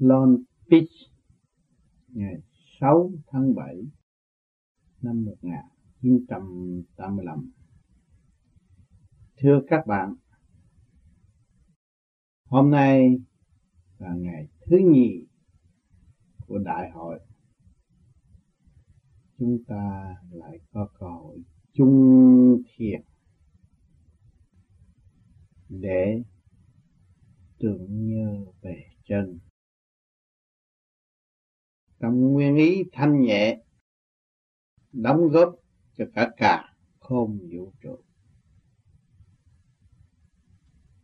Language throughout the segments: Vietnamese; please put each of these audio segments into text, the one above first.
Long Beach ngày 6 tháng 7 năm 1985. Thưa các bạn, hôm nay là ngày thứ nhì của đại hội. Chúng ta lại có cơ hội chung thiền để tưởng nhớ về chân trong nguyên ý thanh nhẹ, đóng góp cho cả cả không vũ trụ.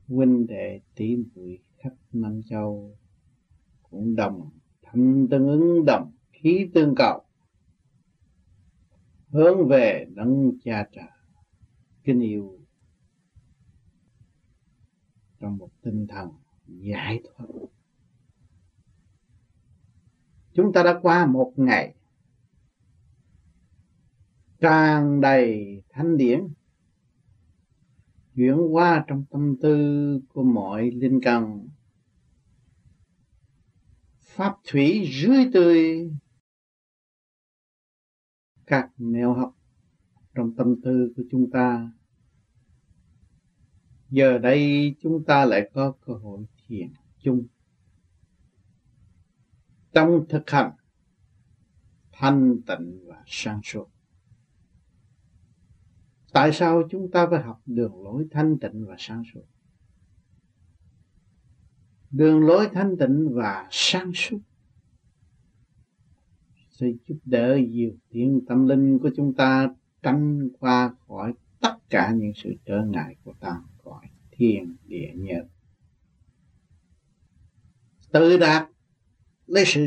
Huynh đệ tỷ muội khắp năm châu cũng đồng thanh tương ứng đồng khí tương cầu, hướng về đấng cha trời kính yêu trong một tinh thần giải thoát chúng ta đã qua một ngày tràn đầy thanh điển, chuyển qua trong tâm tư của mọi linh cần. Pháp thủy rưới tươi, các nẻo học trong tâm tư của chúng ta. Giờ đây chúng ta lại có cơ hội thiền chung trong thực hành, thanh tịnh và sáng suốt. Tại sao chúng ta phải học đường lối thanh tịnh và sáng suốt? Đường lối thanh tịnh và sáng suốt sẽ giúp đỡ nhiều tiến tâm linh của chúng ta tránh qua khỏi tất cả những sự trở ngại của tam cõi, thiên, địa nhân tự đạt lấy sự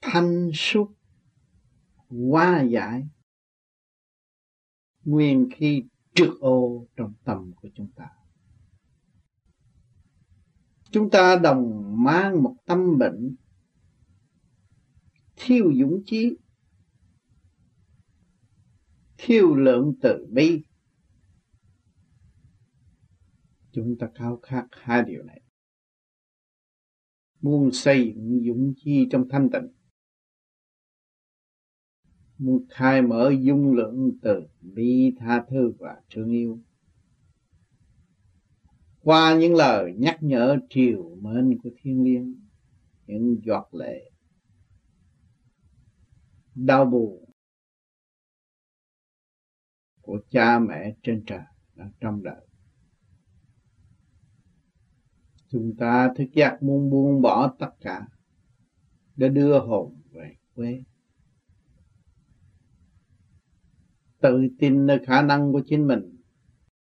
thanh suốt hóa giải. Nguyên khi trượt ô trong tâm của chúng ta. Chúng ta đồng mang một tâm bệnh. Thiếu dũng chí. Thiếu lượng từ bi. Chúng ta khao khát hai điều này muốn xây dựng dũng chi trong thanh tịnh. Muốn khai mở dung lượng từ bi tha thứ và thương yêu. Qua những lời nhắc nhở triều mến của thiên liêng, những giọt lệ. Đau buồn của cha mẹ trên trời đang trong đời chúng ta thức giác muốn buông bỏ tất cả để đưa hồn về quê. Tự tin nơi khả năng của chính mình,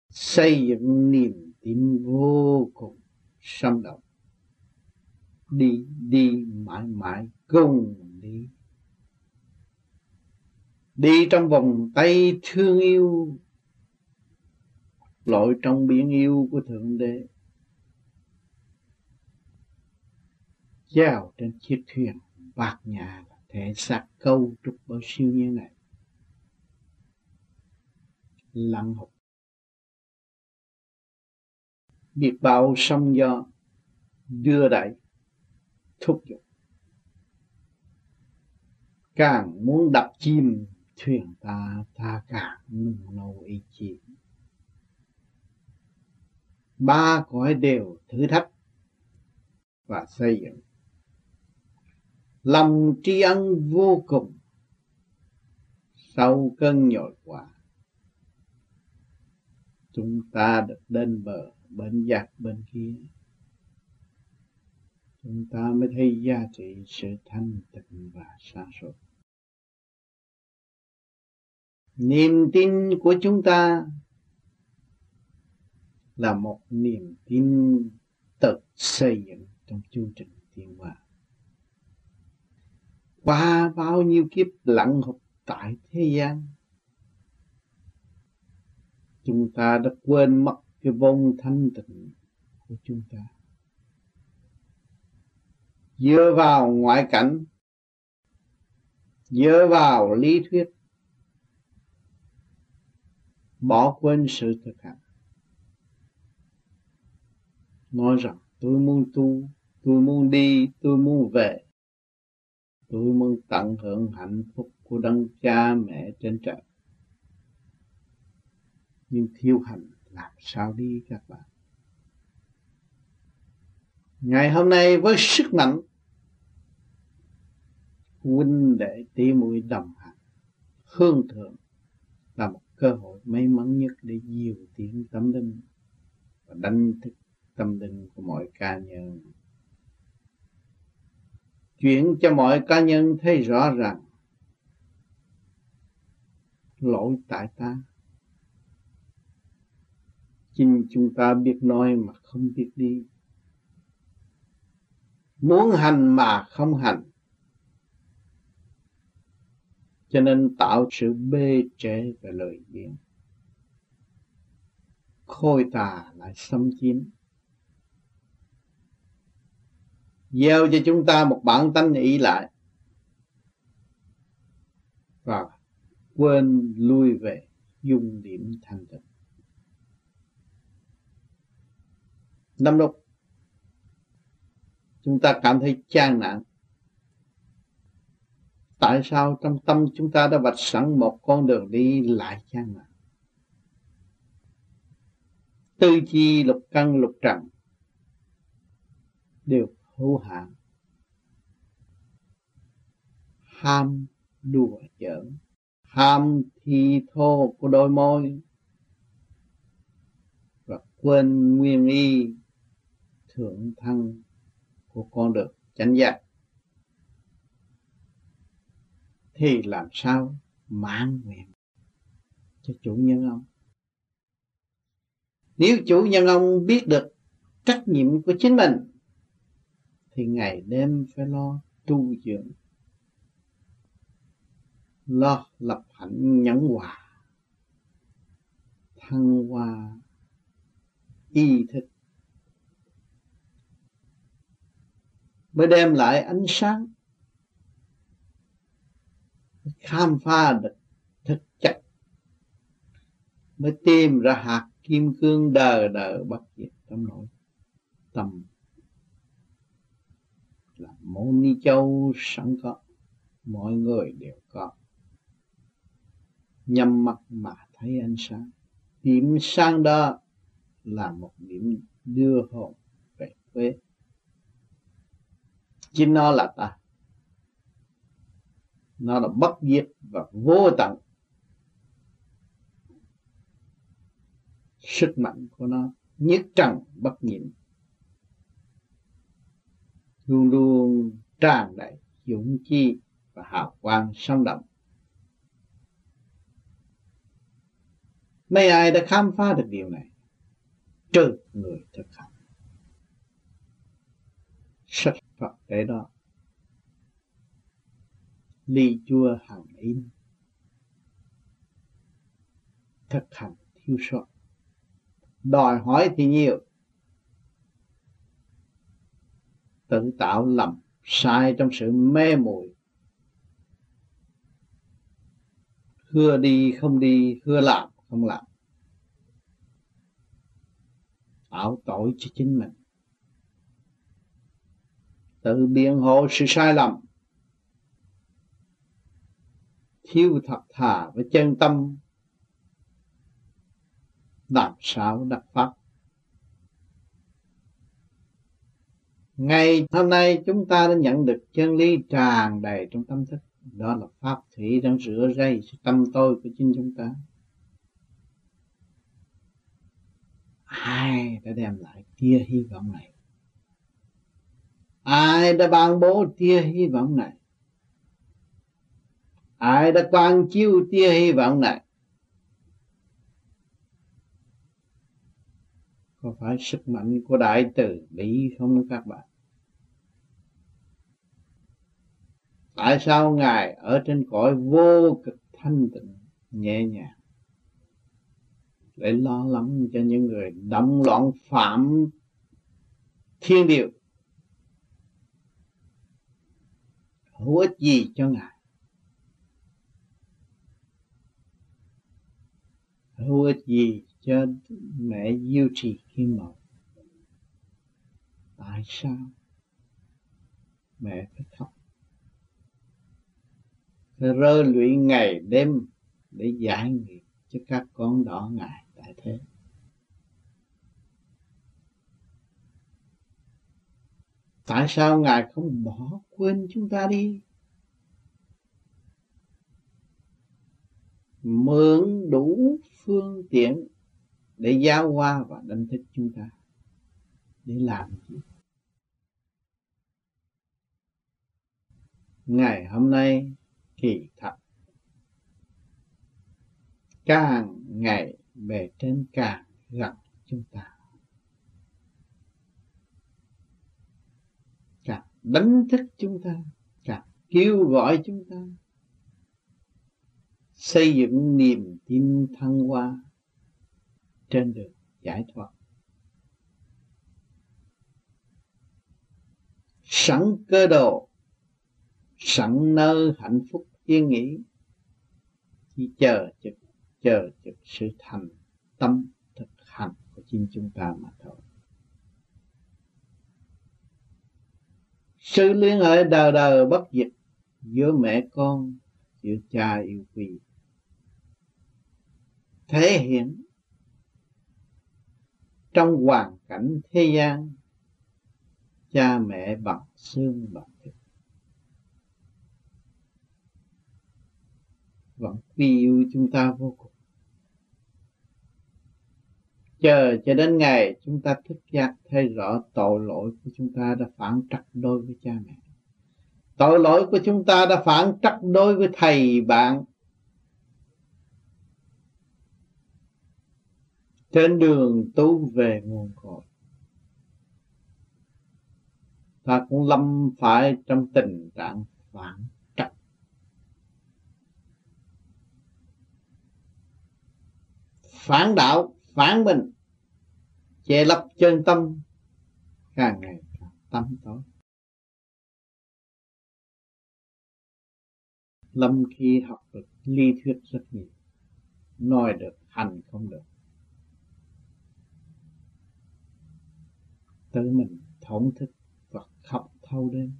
xây dựng niềm tin vô cùng sâm động. Đi đi mãi mãi cùng đi. Đi trong vòng tay thương yêu, lội trong biển yêu của thượng đế. Chèo trên chiếc thuyền, bạc nhà thể xác câu trục bao siêu như này. Lặng hụt biết bao sông gió đưa đẩy, thúc giục. Càng muốn đập chim thuyền ta ta càng nung nấu ý chí. Ba cõi đều thử thách và xây dựng lòng tri ân vô cùng. Sau cơn nhồi quả chúng ta được đến bờ bên giặc bên kia. Chúng ta mới thấy giá trị sự thanh tịnh và xa suốt niềm tin của chúng ta là một niềm tin tự xây dựng trong chương trình tiến hóa qua bao nhiêu kiếp lặng học tại thế gian. Chúng ta đã quên mất cái vốn thanh tịnh của chúng ta. Dựa vào ngoại cảnh, dựa vào lý thuyết, bỏ quên sự thực hành. Nói rằng, tôi muốn tu, tôi muốn đi, tôi muốn về tôi muốn tận hưởng hạnh phúc của đấng cha mẹ trên trời. Nhưng thiếu hành làm sao đi các bạn? Ngày hôm nay với sức mạnh, huynh đệ tỷ muội đồng hành hương thượng là một cơ hội may mắn nhất để diều tiến tâm linh và đánh thức tâm linh của mọi ca nhân chuyển cho mọi cá nhân thấy rõ ràng. Lỗi tại ta. Chính chúng ta biết nói mà không biết đi. Muốn hành mà không hành. Cho nên tạo sự bê trễ về lời biếng khôi tà lại xâm chiếm. Gieo cho chúng ta một bản tánh ý lại. Và quên lui về dung điểm thanh tịnh. Năm lúc, chúng ta cảm thấy chán nản. Tại sao trong tâm chúng ta đã vạch sẵn một con đường đi lại chán nản? Tư chi lục căn lục trần đều hữu hạn. Ham đùa giỡn. Ham thi thô của đôi môi. Và quên nguyên y thượng thân của con được chánh giác. Thì làm sao mãn nguyện cho chủ nhân ông? Nếu chủ nhân ông biết được trách nhiệm của chính mình thì ngày đêm phải lo tu dưỡng, lo lập hạnh nhẫn hòa, thăng hoa, y thức mới đem lại ánh sáng, khám phá được thực chất. Mới tìm ra hạt kim cương đờ đờ bất diệt trong nội tâm là môn ni châu sẵn có mọi người đều có. Nhắm mắt mà thấy ánh sáng. Điểm sáng đó là một điểm đưa hồn về quê. Chính nó là ta. Nó là bất diệt và vô tận. Sức mạnh của nó, nhất trần, bất nhiễm luôn luôn tràn đầy dũng chi và hào quang sống động mấy ai đã khám phá được điều này? Trừ người thực hành. Sách Phật để đó. Ly chua hàng in thực hành thiếu sót. Đòi hỏi thì nhiều tự tạo lầm sai trong sự mê muội. Hứa đi không đi, hứa làm không làm. Tạo tội cho chính mình. Tự biện hộ sự sai lầm. Thiếu thật thà với chân tâm. Làm sao đắc pháp? Ngày hôm nay chúng ta đã nhận được chân lý tràn đầy trong tâm thức. Đó là pháp thủy đang rửa rây tâm tôi của chính chúng ta. Ai đã đem lại tia hy vọng này? Ai đã ban bố tia hy vọng này? Ai đã quan chiếu tia hy vọng này? Có phải sức mạnh của đại từ bi không các bạn? Tại sao ngài ở trên cõi vô cực thanh tịnh, nhẹ nhàng? Để lo lắng cho những người động loạn phạm thiên điều. Hữu ích gì cho ngài? Hữu ích gì cho mẹ diêu trì kim mẫu tại sao mẹ phải khóc? Phải rơ lụy ngày đêm để giải nghiệp cho các con đỏ ngài tại thế. Tại sao ngài không bỏ quên chúng ta đi? Mượn đủ phương tiện để giáo hoa và đánh thức chúng ta, để làm gì? Ngày hôm nay kỳ thật. Càng ngày bề trên càng gần chúng ta. Càng đánh thức chúng ta, càng kêu gọi chúng ta. Xây dựng niềm tin thăng hoa trên đường giải thoát. Sẵn cơ đồ sẵn nơi hạnh phúc yên nghỉ chỉ chờ chực chờ chực sự thành tâm thực hành của chính chúng ta mà thôi. Sự liên hệ đời đời bất diệt, giữa mẹ con, giữa cha yêu quý. Thể hiện trong hoàn cảnh thế gian, cha mẹ bằng xương bằng vẫn quý yêu chúng ta vô cùng. Chờ cho đến ngày chúng ta thức giác thấy rõ tội lỗi của chúng ta đã phản trắc đối với cha mẹ. Tội lỗi của chúng ta đã phản trắc đối với thầy bạn. Trên đường tu về nguồn cội. Ta cũng lâm phải trong tình trạng phản trắc phản đạo, phản mình, che lấp chân tâm, càng ngày càng tâm tối. Lâm khi học được lý thuyết rất nhiều, nói được, hành không được. Tự mình thổn thức và khóc thâu đêm.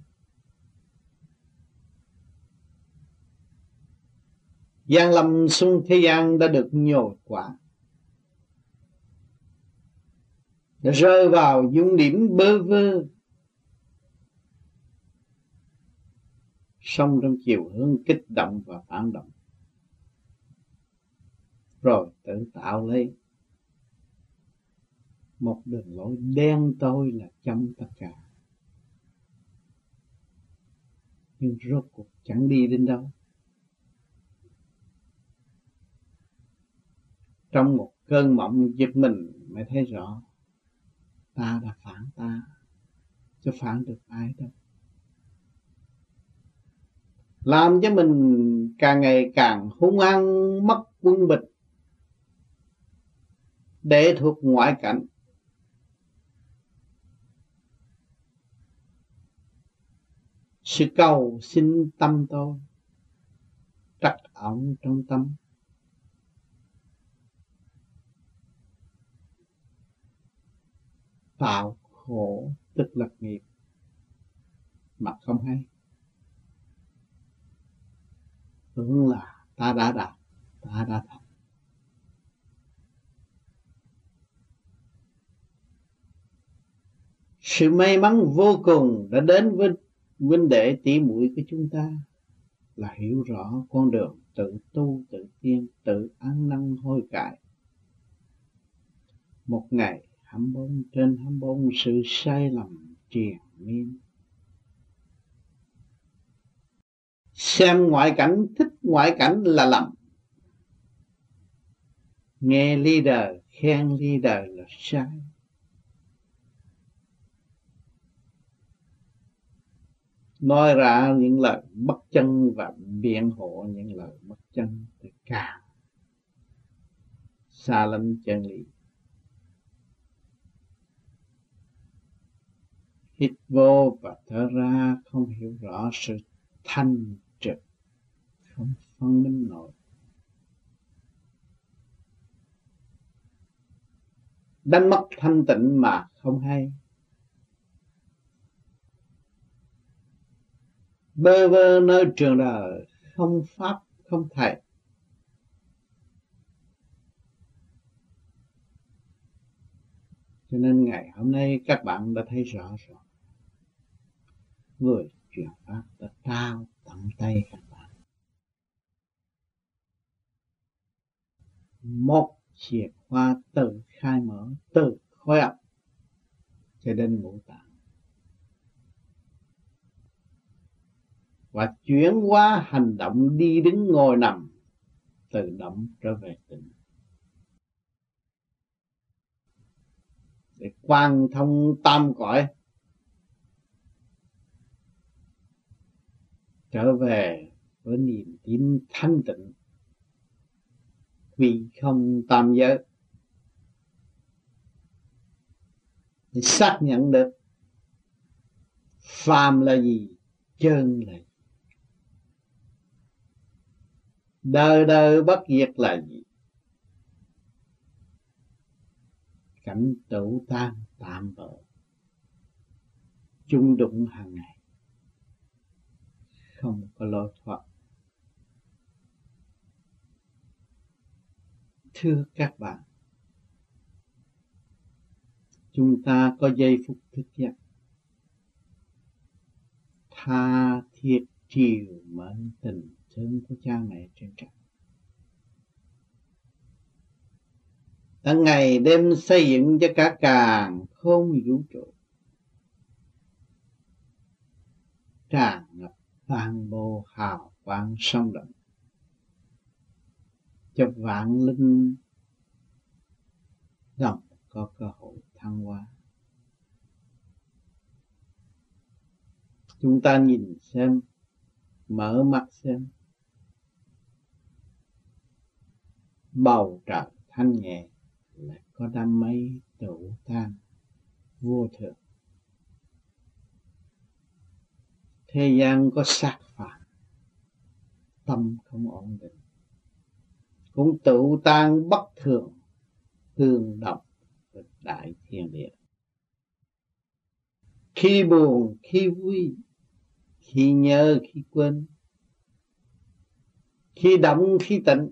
Giang lâm xuân thế gian đã được nhồi quả đã rơi vào dung điểm bơ vơ. Sống trong chiều hướng kích động và phản động. Rồi tự tạo lấy. Một đường lối đen tối là chấm tất cả. Nhưng rốt cuộc chẳng đi đến đâu. Trong một cơn mộng giật mình mới thấy rõ ta đã phản ta. Chứ phản được ai đâu. Làm cho mình càng ngày càng hung hăng, mất quân bình. Để thuộc ngoại cảnh. Sự cầu xin tâm tôi trắc ẩn trong tâm. Tạo khổ tức lập nghiệp. Mà không hay. Tưởng là ta đã đạt, ta đã thành. Sự may mắn vô cùng đã đến với huynh đệ tỷ muội của chúng ta. Là hiểu rõ con đường tự tu, tự tiên, tự ăn năn hối cải. Một ngày 24 trên 24 sự sai lầm triền miên. Xem ngoại cảnh, thích ngoại cảnh là lầm. Nghe leader khen leader là sai. Nói ra những lời bất chân và biện hộ những lời bất chân thì càng xa lắm chân lý. Hít vô và thở ra, không hiểu rõ sự thanh trực, không phân minh nổi. Đánh mất thanh tịnh mà không hay. Bơ vơ nơi trường đời, không pháp, không thầy. Cho nên ngày hôm nay các bạn đã thấy rõ rồi người truyền pháp đã trao tận tay các bạn. Một chìa khóa từ khai mở từ khối óc cho đến ngũ tạng. Và chuyển qua hành động đi đứng ngồi nằm tự động trở về tỉnh để quan thông tam cõi trở về với niềm tin thanh tịnh. Vì không tam giới. Thì xác nhận được phàm là gì, chân là gì. Đời đời bất diệt là gì? Cảnh tẩu tan tạm bỡ chung đụng hàng ngày không có lối thoát. Thưa các bạn, chúng ta có giây phút thức giấc. Tha thiết chiều mến tình thương của cha mẹ trên trời. Đã ngày đêm xây dựng cho cả càng không vũ trụ. Tràn ngập toàn bộ hào quang sông động. Cho vạn linh đồng có cơ hội thăng hoa. Chúng ta nhìn xem, mở mắt xem. Bầu trời thanh nhẹ, lại có đám mây tụ tan vô thường thế gian có sát phạt. Tâm không ổn định. Cũng tự tan bất thường. Tương động với đại thiên địa. Khi buồn, khi vui. Khi nhớ, khi quên. Khi động khi tịnh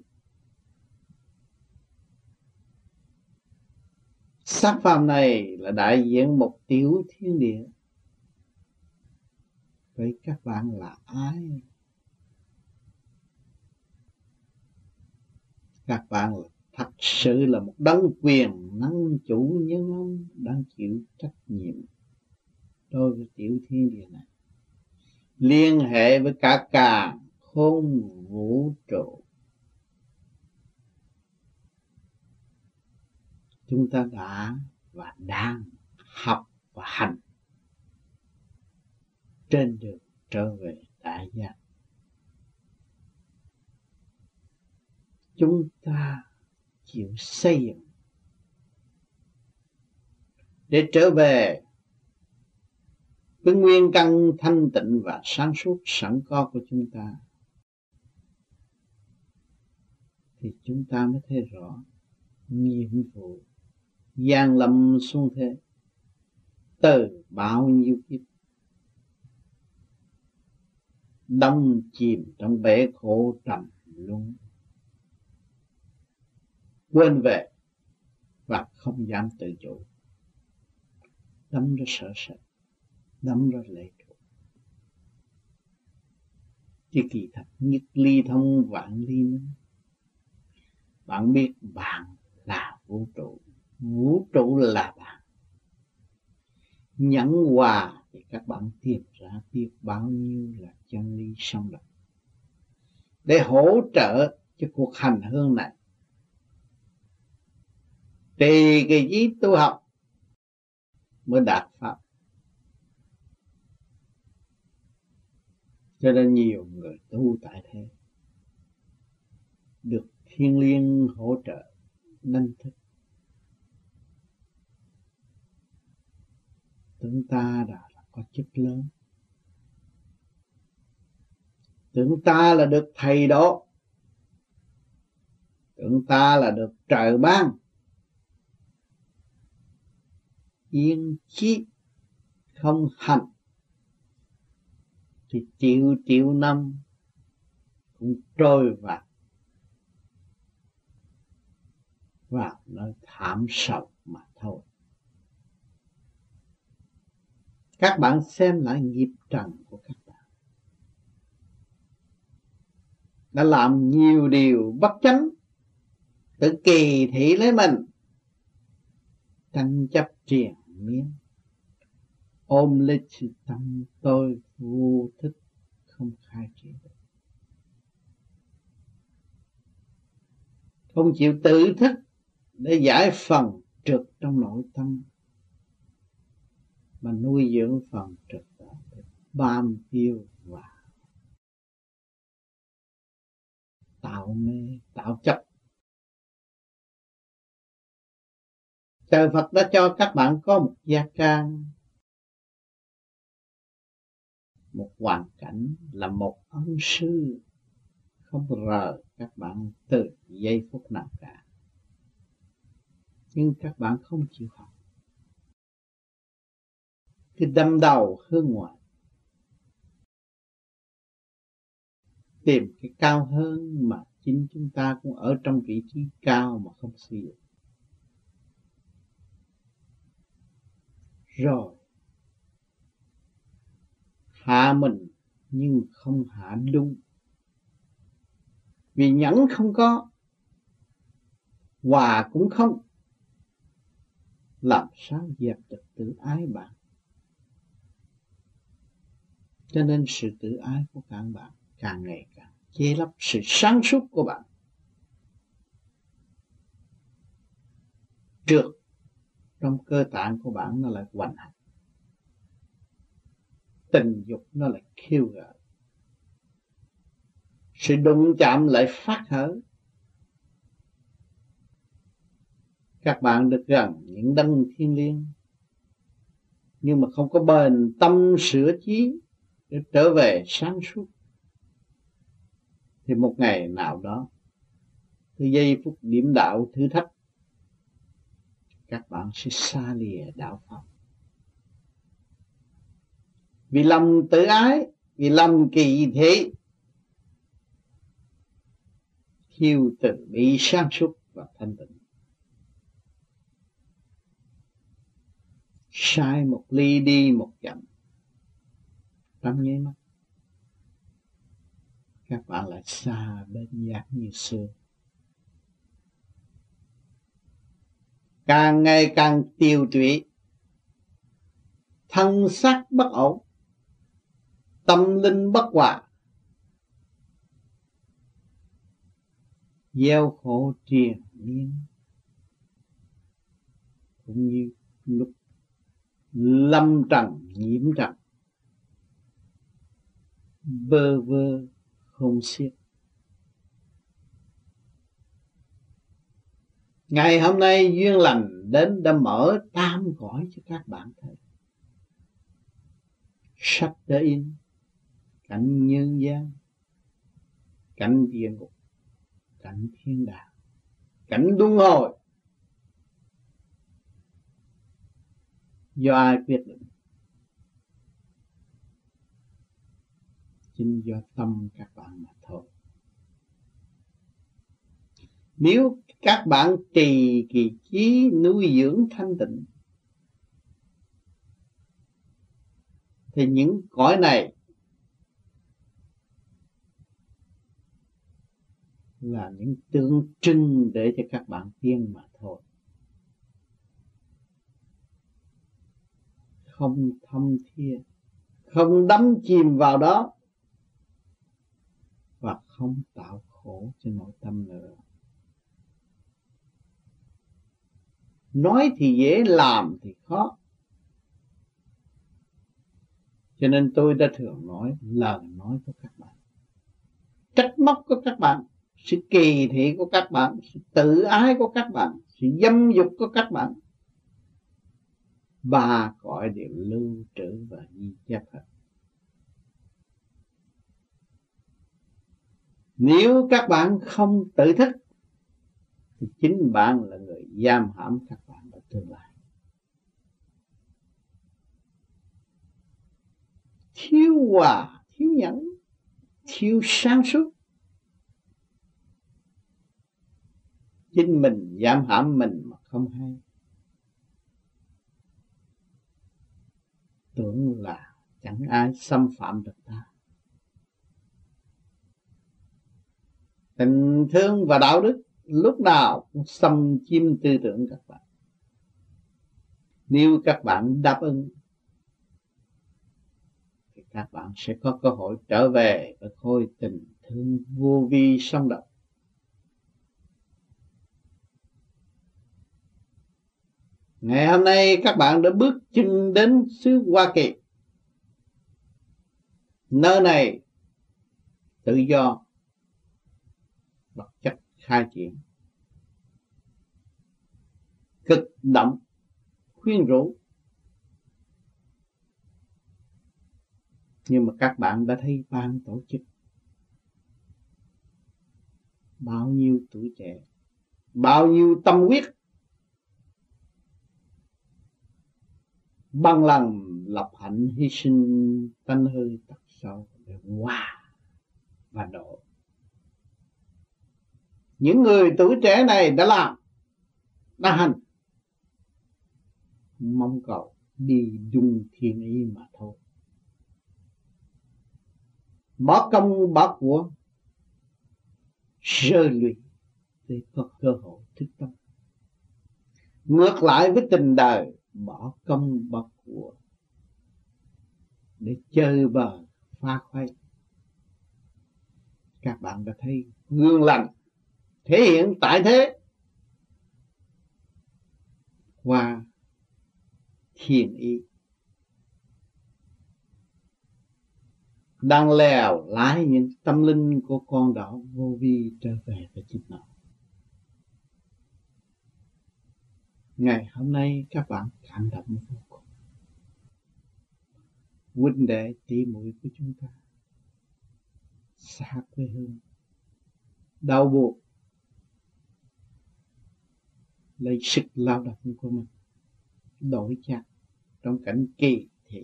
sắc phàm này là đại diện một tiểu thiên địa vậy các bạn là ai? Các bạn là thật sự là một đấng quyền năng chủ nhân ông đang chịu trách nhiệm đối với tiểu thiên địa này. Liên hệ với cả càng khôn vũ trụ. Chúng ta đã và đang học và hành trên đường trở về đại giác chúng ta chịu xây dựng. Để trở về với nguyên căn thanh tịnh và sáng suốt sẵn có của chúng ta, thì chúng ta mới thấy rõ nhiệm vụ gian lâm xuống thế từ bao nhiêu kiếp đông chìm trong bể khổ trầm luân. Quên về và không dám tự chủ. Đâm ra sợ sệt đâm ra lệ thuộc. Chứ kỳ thật nhất ly thông vạn ly bạn biết bạn là vũ trụ vũ trụ là bạn. Nhẫn hòa thì các bạn tìm ra biết bao nhiêu là chân lý song động. Để hỗ trợ cho cuộc hành hương này tùy cái gì tu học mới đạt pháp. Cho nên nhiều người tu tại thế, được thiên liêng hỗ trợ nâng thức. Chúng ta đã có chức lớn. Tưởng ta là được thầy đó. Tưởng ta là được trời ban. Yên chí không hành. Thì triệu triệu năm cũng trôi vào. Vào nơi thảm sầu mà thôi các bạn xem lại nghiệp trần của các bạn. Đã làm nhiều điều bất chánh, tự kỳ thị lấy mình. Tranh chấp triền miên. Ôm lấy sự tâm tôi vô thức không khai triển được. Không chịu tự thức để giải phần trượt trong nội tâm mà nuôi dưỡng phần trực đó bám yêu và tạo mê, tạo chấp. Trời Phật đã cho các bạn có một gia trang, một hoàn cảnh là một ân sư không rời các bạn từ giây phút nào cả. Nhưng các bạn không chịu học thì đâm đầu hướng ngoại. Tìm cái cao hơn mà chính chúng ta cũng ở trong vị trí cao mà không sử dụng. Rồi, hạ mình nhưng không hạ đúng. Vì nhẫn không có, hòa cũng không. Làm sao dẹp được tự ái bạn? Cho nên sự tự ái của các bạn càng ngày càng che lấp sự sáng suốt của bạn. Trượt trong cơ tạng của bạn nó lại hoành hành. Tình dục nó lại khiêu gợi. Sự đụng chạm lại phát hở các bạn được gần những đấng thiên liêng, nhưng mà không có bền tâm sửa chí để trở về sáng suốt. Thì một ngày nào đó, từ giây phút điểm đạo thử thách, các bạn sẽ xa lìa đạo pháp vì lòng tự ái, vì lòng kỳ thị, thiêu từ bị sáng suốt và thanh tịnh. Sai một ly đi, một dặm trong nháy mắt các bạn lại xa bên giác như xưa càng ngày càng tiêu tụy thân xác bất ổn, tâm linh bất hòa, gieo khổ triền miên. Cũng như lúc lâm trần, nhiễm trần bơ vơ, không xiết. Ngày hôm nay duyên lành đến đã mở tam cõi cho các bạn thấy sách đã in, cảnh nhân gian, cảnh địa ngục, cảnh thiên đàng cảnh luân hồi. Do ai quyết định? Chính do tâm các bạn mà thôi. Nếu các bạn trì kỳ trí nuôi dưỡng thanh tịnh, thì những cõi này là những tượng trưng để cho các bạn tiên mà thôi. Không thâm thiên không đắm chìm vào đó không tạo khổ cho nội tâm nữa. Nói thì dễ, làm thì khó. Cho nên tôi đã thường nói, lời nói của các bạn. Trách móc của các bạn, sự kỳ thị của các bạn, sự tự ái của các bạn, sự dâm dục của các bạn. Ba cõi đều lưu trữ và ghi chép hết. Nếu các bạn không tự thức, thì chính bạn là người giam hãm các bạn ở tương lai. Thiếu hòa, thiếu nhẫn, thiếu sáng suốt. Chính mình giảm hãm mình mà không hay. Tưởng là chẳng ai xâm phạm được ta. Tình thương và đạo đức lúc nào cũng xâm chiếm tư tưởng các bạn nếu các bạn đáp ứng, thì các bạn sẽ có cơ hội trở về và khôi tình thương vô vi song động Ngày hôm nay các bạn đã bước chân đến xứ Hoa Kỳ. Nơi này tự do khai triển. Cực động khuyên rũ. Nhưng mà các bạn đã thấy ban tổ chức. Bao nhiêu tuổi trẻ bao nhiêu tâm huyết. Bằng lòng lập hạnh hy sinh tánh hư tật sâu, để hòa và độ những người tuổi trẻ này đã làm, đã hành. Mong cầu đi dung thiên ý mà thôi. Bỏ công, bỏ của, sơ lụy để có cơ hội thức tâm. Ngược lại với tình đời, bỏ công, bỏ của để chơi bờ pha khoai các bạn đã thấy gương lành thể hiện tại thế. Qua thiền ý. Đang lèo lái những tâm linh của con đạo vô vi trở về với chính nó. Ngày hôm nay các bạn cảm động vô cùng. Huynh đệ tỷ muội của chúng ta xa quê hương, đau buồn lấy sức lao động của mình, đổi chặt trong cảnh kỳ thị.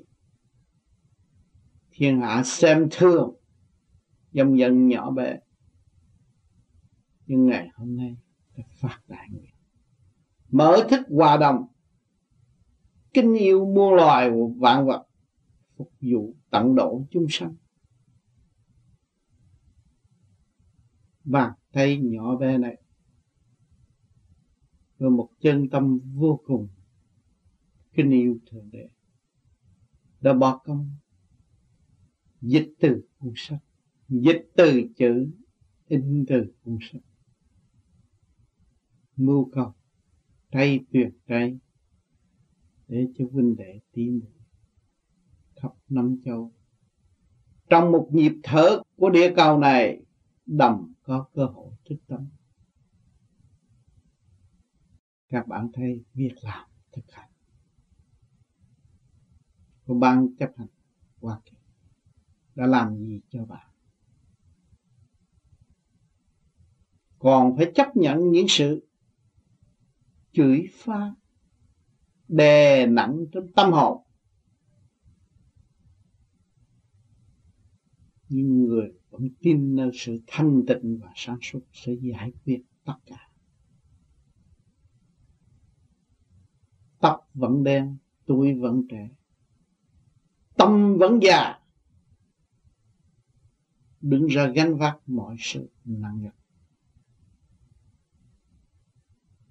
Thiên hạ xem thường dâm dân nhỏ bé, nhưng ngày hôm nay ta phát đại nguyện mở thức hòa đồng kinh yêu muôn loài vạn vật, phục vụ tận độ chúng sanh. Bàn tay nhỏ bé này và một chân tâm vô cùng. Kính yêu thượng đế, đã bỏ công, dịch từ cuốn sách, dịch từ chữ in từ cuốn sách. Mưu cầu tay tuyệt tay để cho huynh đệ tí muội khắp năm châu. Trong một nhịp thở của địa cầu này, đầm có cơ hội thức tâm các bạn thấy việc làm thực hành. Của ban chấp hành Hoa Kỳ đã làm gì cho bạn? Còn phải chấp nhận những sự chửi pha đè nặng trong tâm hồn. Nhưng người vẫn tin nơi sự thanh tịnh và sáng suốt sẽ giải quyết tất cả. Tóc vẫn đen tuổi vẫn trẻ tâm vẫn già. Đứng ra gánh vác mọi sự nặng nhọc.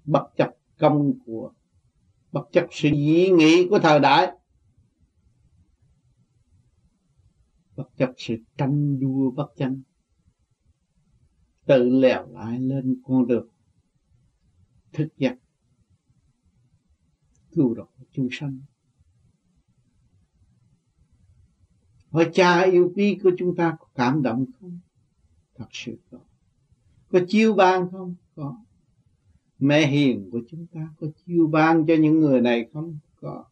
Bất chấp công của, bất chấp sự dị nghị của thời đại. Bất chấp sự tranh đua bất tranh tự lèo lại lên con đường thức giấc cứu độ chúng sanh. Hỏi cha yêu quý của chúng ta có cảm động không? Thật sự có. Có chiêu ban không? Có. Mẹ hiền của chúng ta có chiêu ban cho những người này không? Có.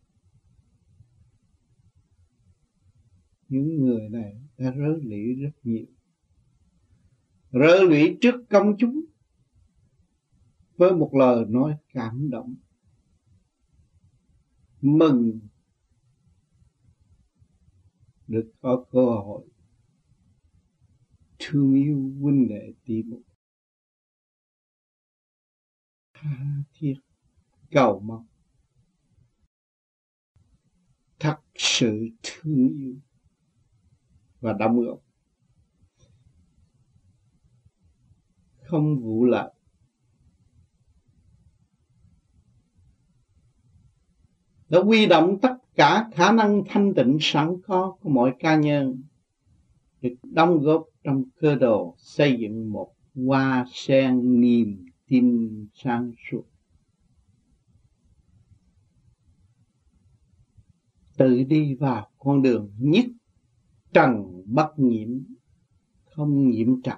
Những người này đã rớ lũy rất nhiều. Rớ lũy trước công chúng. Với một lời nói cảm động mừng được có cơ hội thương yêu huynh đệ tỷ muội tha thiết cầu mong thật sự thương yêu và đóng góp không vụ lợi đã quy động tất cả khả năng thanh tịnh sẵn có của mọi cá nhân, được đóng góp trong cơ đồ xây dựng một hoa sen niềm tin sáng suốt. Tự đi vào con đường nhất trần bất nhiễm, không nhiễm trần.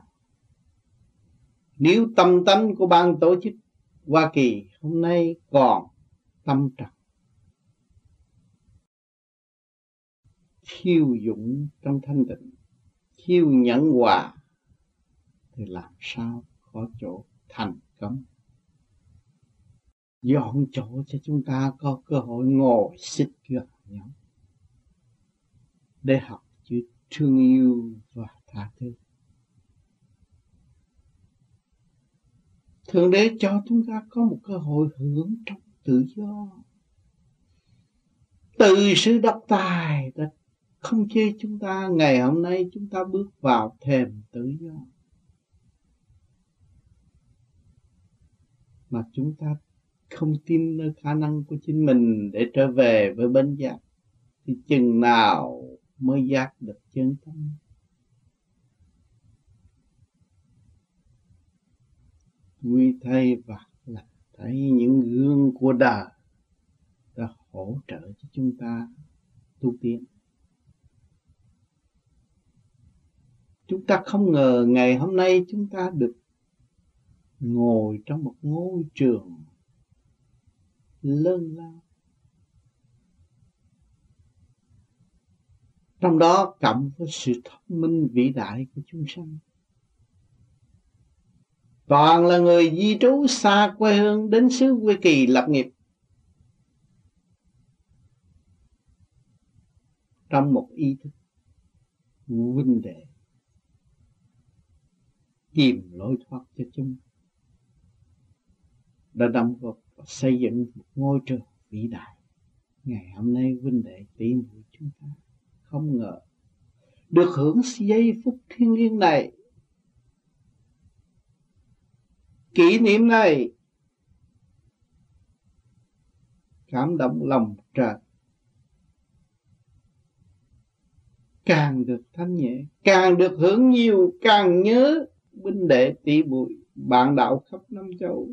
Nếu tâm tánh của ban tổ chức Hoa Kỳ hôm nay còn tâm trần khiêu dũng trong thanh tịnh, khiêu nhẫn hòa, thì làm sao có chỗ thành công? Dọn chỗ cho chúng ta có cơ hội ngồi xích gần nhau, để học chữ thương yêu và tha thứ. Thượng đế cho chúng ta có một cơ hội hưởng trong tự do. Từ sự độc tài đã không chê chúng ta, ngày hôm nay chúng ta bước vào thềm tự do. Mà chúng ta không tin nơi khả năng của chính mình để trở về với bên giác, thì chừng nào mới giác được chân tâm? Quy thay và là thấy những gương của đời đã hỗ trợ cho chúng ta tu tiến. Chúng ta không ngờ ngày hôm nay chúng ta được ngồi trong một ngôi trường lớn lao. Trong đó cộng với sự thông minh vĩ đại của chúng sanh. Toàn là người di trú xa quê hương đến xứ quê kỳ lập nghiệp. Trong một ý thức huynh đệ tìm lối thoát cho chúng. Đã đóng góp và xây dựng một ngôi trường vĩ đại. Ngày hôm nay huynh đệ tỷ muội chúng ta không ngờ được hưởng giây phút thiêng liêng này. Kỷ niệm này cảm động lòng trời càng được thanh nhẹ, càng được hưởng nhiều, càng nhớ huynh đệ tỷ muội bạn đạo khắp năm châu.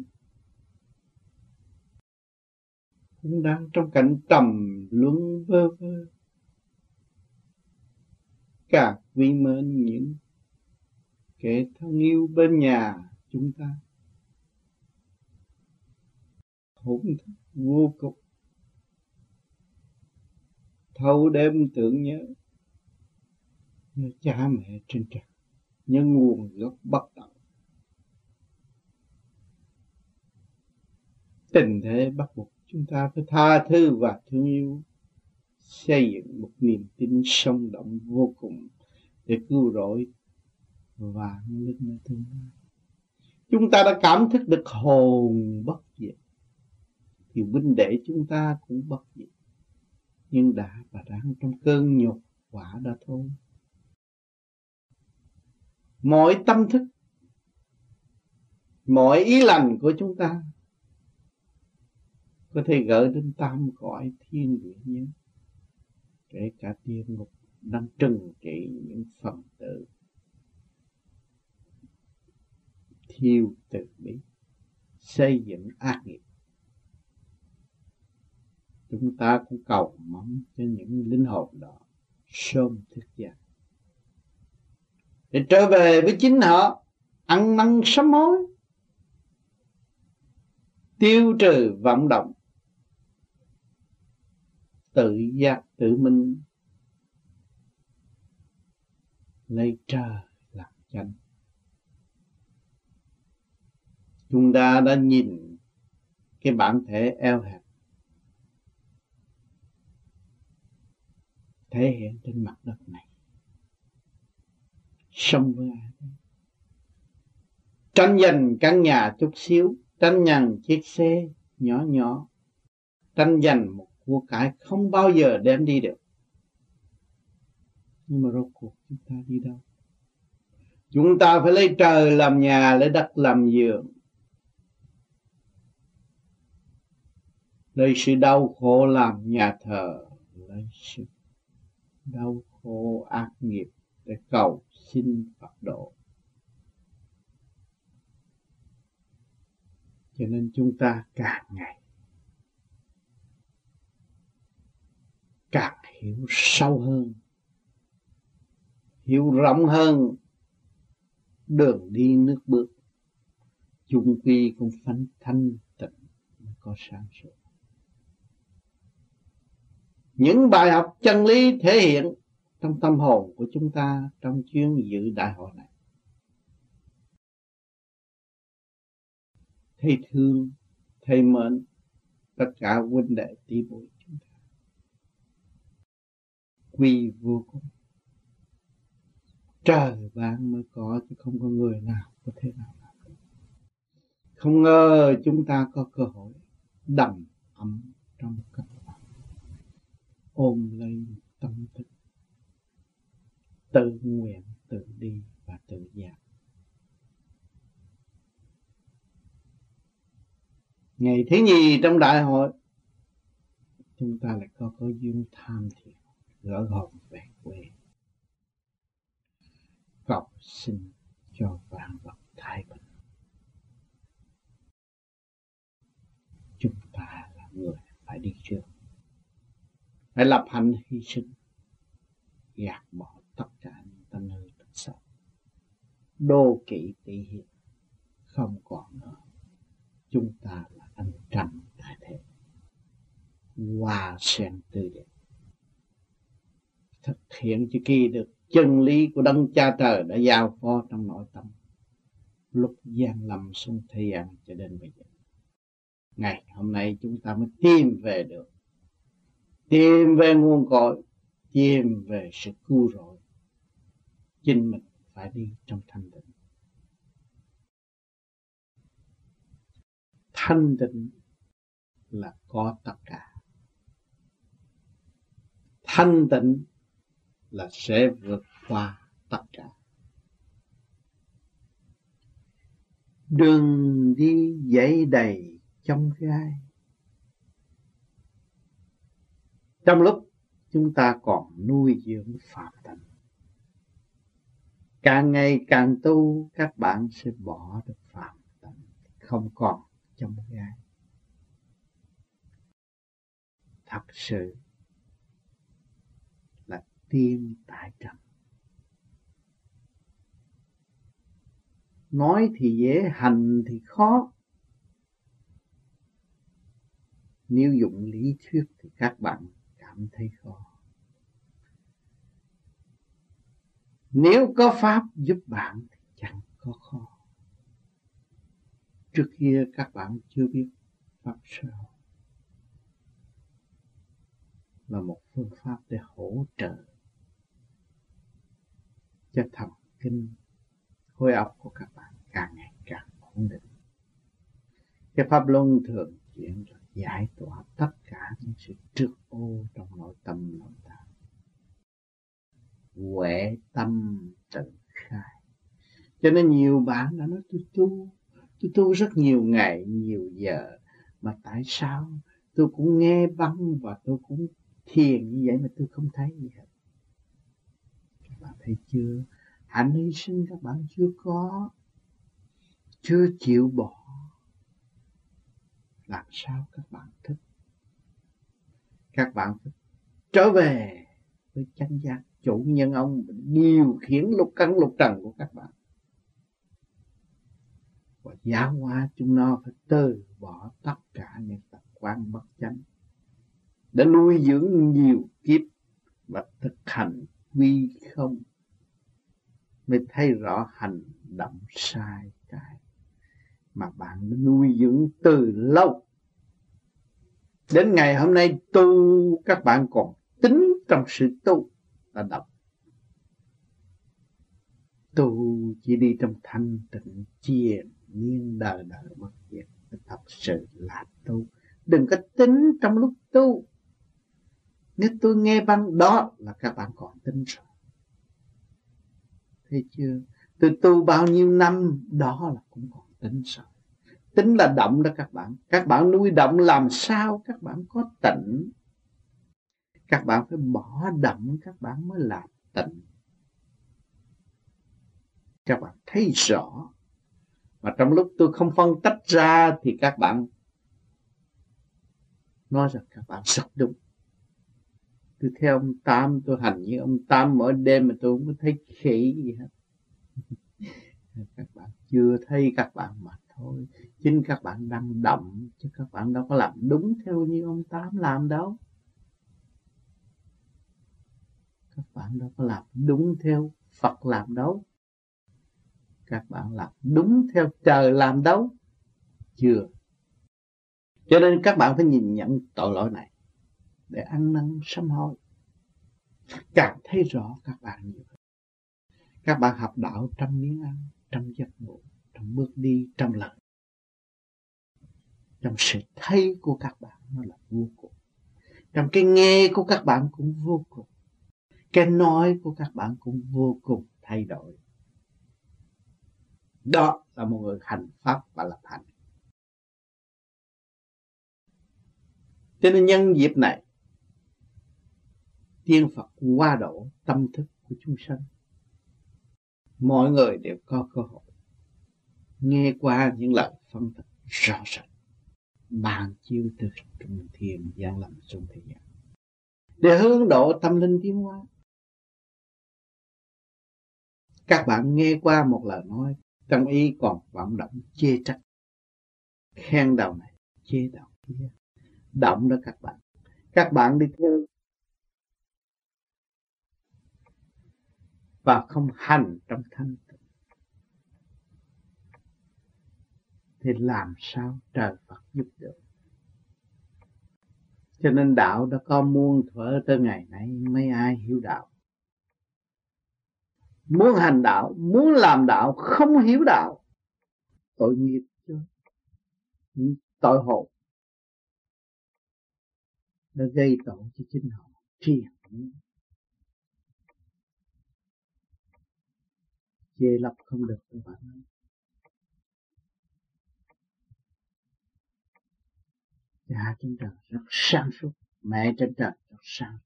Cũng đang trong cảnh trầm luân vơ vơ. Càng quý mến những kẻ thân yêu bên nhà chúng ta. Hỗn thức vô cùng. Thâu đêm tưởng nhớ. Nhớ cha mẹ trên trời như nguồn nước bất tận. Tình thế bắt buộc chúng ta phải tha thứ và thương yêu. Xây dựng một niềm tin sống động vô cùng để cứu rỗi và nước nơi tương lai. Chúng ta đã cảm thức được hồn bất diệt. Thì huynh đệ chúng ta cũng bất diệt. Nhưng đã và đang trong cơn nhục quả đã thôi mọi tâm thức, mọi ý lành của chúng ta có thể gỡ đến tam cõi thiên địa nhân kể cả tiên ngục đang trừng trị, những phần tử, thiêu từ bi xây dựng ác nghiệp. Chúng ta cũng cầu mong cho những linh hồn đó sớm thức dậy để trở về với chính họ, ăn năn sám hối, tiêu trừ vọng động, tự giác tự minh, lấy trời làm chánh. Chúng ta đã nhìn cái bản thể eo hẹp thể hiện trên mặt đất này sống với ai tranh giành căn nhà chút xíu, tranh giành chiếc xe nhỏ nhỏ. Tranh giành một của cải không bao giờ đem đi được. Nhưng mà rốt cuộc chúng ta đi đâu? Chúng ta phải lấy trời làm nhà, lấy đất làm giường. Lấy sự đau khổ làm nhà thờ, lấy sự đau khổ ác nghiệp để cầu xin Phật độ. Cho nên chúng ta càng ngày, càng hiểu sâu hơn, hiểu rộng hơn đường đi nước bước. Chung quy cũng phánh thanh tịnh mới có sáng suốt. Những bài học chân lý thể hiện trong tâm hồn của chúng ta trong chuyến dự đại hội này. Thầy thương, thầy mến tất cả huynh đệ tỷ muội chúng ta. Quy vô cùng. Trời ban mới có chứ không có người nào có thể nào làm không ngờ chúng ta có cơ hội đầm ấm trong các ôm lấy tâm thức tự nguyện, tự đi và tự giác ngày thứ nhì trong đại hội, chúng ta lại có có duyên tham thiện, gỡ hồn về quê. Cầu xin cho vạn vật thái bình chúng ta là người phải đi trước. Phải lập hành hy sinh, gạt bỏ tất cả những tâm hư tật xấu đô kỵ tị hiệp, không còn nữa. Chúng ta là anh trần đại thế. Hoa sen tươi đẹp. Thực hiện chữ kỳ được, chân lý của đấng cha trời đã giao phó trong nội tâm. Lúc gian lầm xuống thế gian cho đến bây giờ. Ngày hôm nay chúng ta mới tìm về được. Tìm về nguồn cội, tìm về sự cứu rỗi chính mình phải đi trong thanh tịnh. Thanh tịnh là có tất cả. Thanh tịnh là sẽ vượt qua tất cả. Đừng đi dãy đầy trong gai. Trong lúc chúng ta còn nuôi dưỡng phạm tánh càng ngày càng tu, các bạn sẽ bỏ được phạm tánh không còn trong gai thật sự là tiên tại trần. Nói thì dễ, hành thì khó. Nếu dụng lý thuyết thì các bạn cảm thấy khó. Nếu có pháp giúp bạn thì chẳng có khó. Trước kia các bạn chưa biết pháp sao. Là một phương pháp để hỗ trợ cho thần kinh khối óc của các bạn càng ngày càng ổn định. Cái pháp luân thường chuyển là giải tỏa tất cả những sự trước ô trong nội tâm nội tâm huệ tâm tự khai. Cho nên nhiều bạn đã nói, tôi tu tôi tu rất nhiều ngày, nhiều giờ, mà tại sao tôi cũng nghe băng và tôi cũng thiền như vậy mà tôi không thấy gì hết? Các bạn thấy chưa? Hạnh hy sinh các bạn chưa có, chưa chịu bỏ. Làm sao các bạn thích các bạn phải trở về với chánh giác chủ nhân ông điều khiển lục căn lục trần của các bạn. Và giáo hóa chúng nó phải từ bỏ tất cả những tập quan bất chánh, để nuôi dưỡng nhiều kiếp và thực hành quy không, mới thấy rõ hành động sai trái mà bạn nuôi dưỡng từ lâu. Đến ngày hôm nay tu các bạn còn tính trong sự tu ta động tu chỉ đi trong thanh tịnh chia miên đời đời bất diệt thật sự là tu. Đừng có tính trong lúc tu. Nếu tôi nghe băng đó là các bạn còn tính rồi. Thấy chưa? Tôi tu bao nhiêu năm, đó là cũng còn tính rồi. Tính là động đó các bạn. Các bạn nuôi động làm sao các bạn có tịnh? Các bạn phải bỏ động các bạn mới là tịnh. Các bạn thấy rõ. Mà trong lúc tôi không phân tách ra thì các bạn nói rằng các bạn sống đúng. Tôi theo ông Tam tôi hành như ông Tam mỗi đêm mà tôi không có thấy khỉ gì hết. Các bạn chưa thấy các bạn mà thôi. Chính các bạn đang động, chứ các bạn đâu có làm đúng theo như ông Tám làm đâu. Các bạn đâu có làm đúng theo Phật làm đâu. Các bạn làm đúng theo trời làm đâu. Chưa. Cho nên các bạn phải nhìn nhận tội lỗi này để ăn năn sám hối. Càng thấy rõ các bạn nhiều các bạn học đạo trong miếng ăn, trong giấc ngủ, trong bước đi, trong lời. Trong sự thấy của các bạn nó là vô cùng. Trong cái nghe của các bạn cũng vô cùng cái nói của các bạn cũng vô cùng thay đổi. Đó là một người hành pháp và lập hành cho nên nhân dịp này tiên phật qua độ tâm thức của chúng sanh. Mọi người đều có cơ hội nghe qua những lời phân tích rõ ràng. Bàn chiêu từ trung thiên gian lầm xuống thế gian. Để hướng độ tâm linh tiến hóa các bạn nghe qua một lời nói, trong ý còn vọng động chê trách. Khen đầu này, chê đầu kia. Động đó các bạn. Các bạn đi theo. Và không hành trong thanh tịnh. Thì làm sao trời Phật giúp được? Cho nên đạo đã có muôn thuở tới ngày nay, mấy ai hiểu đạo? Muốn hành đạo, muốn làm đạo, không hiểu đạo. Tội nghiệp chứ. Tội hộ nó gây tội cho chính họ. Tri chê lập không được các bạn cha trên trời rất sáng suốt, mẹ trên trời rất sáng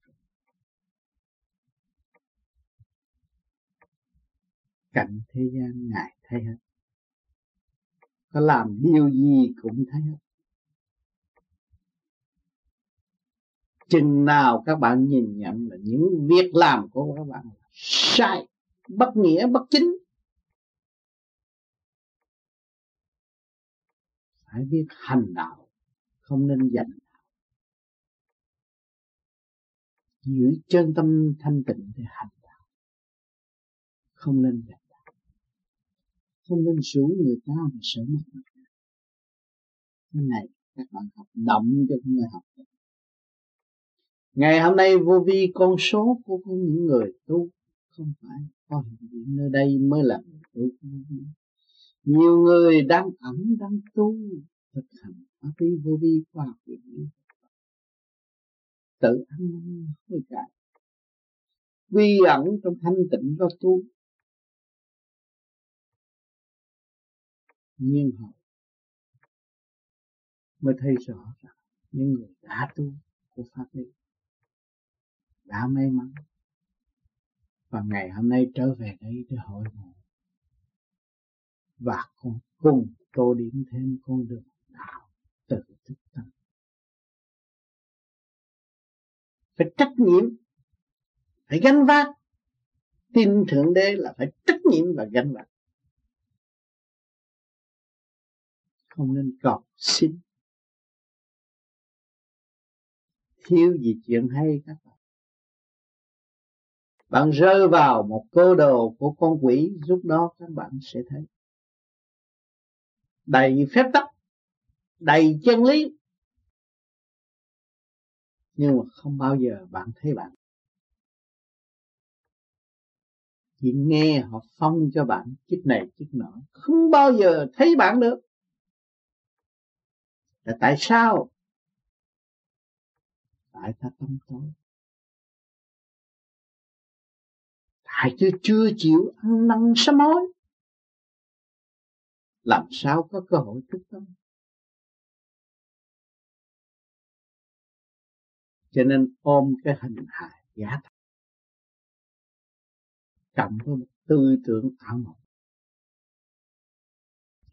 cạnh thế gian ngài thấy hết. Có làm điều gì cũng thấy hết. Chừng nào các bạn nhìn nhận là những việc làm của các bạn sai, bất nghĩa, bất chính. Phải biết hành đạo, không nên giành giữ chân tâm thanh tịnh để hành đạo, không nên giành không nên rủ người ta mà sợ mất cái này, các bạn học động cho người học. Ngày hôm nay vô vi con số của những người tu không phải có hiện diện nơi đây mới là người tu. Nhiều người đang ẩn đang tu, thực hành pháp lý vô vi khoa học viện tự ăn năn hối cải quy ẩn trong thanh tịnh có tu. Nhiên hậu mới thấy rõ rằng những người đã tu của pháp lý đã may mắn. Và ngày hôm nay trở về đây để hội ngộ và con cùng tô điểm thêm con đường đạo tự thức tâm. Phải trách nhiệm, phải gánh vác. Tin thượng đế là phải trách nhiệm và gánh vác. Không nên cầu xin thiếu gì chuyện hay các bạn? Bạn rơi vào một cơ đồ của con quỷ, lúc đó các bạn sẽ thấy. Đầy phép tắc, đầy chân lý. Nhưng mà không bao giờ bạn thấy bạn. Chỉ nghe họ phong cho bạn chiếc này chiếc nọ, không bao giờ thấy bạn được là tại sao? Tại ta tâm tối. Tại chưa chưa chịu ăn năn sám hối. Làm sao có cơ hội thức tâm? Cho nên ôm cái hình hài giả thật cộng với một tư tưởng ảo mộng.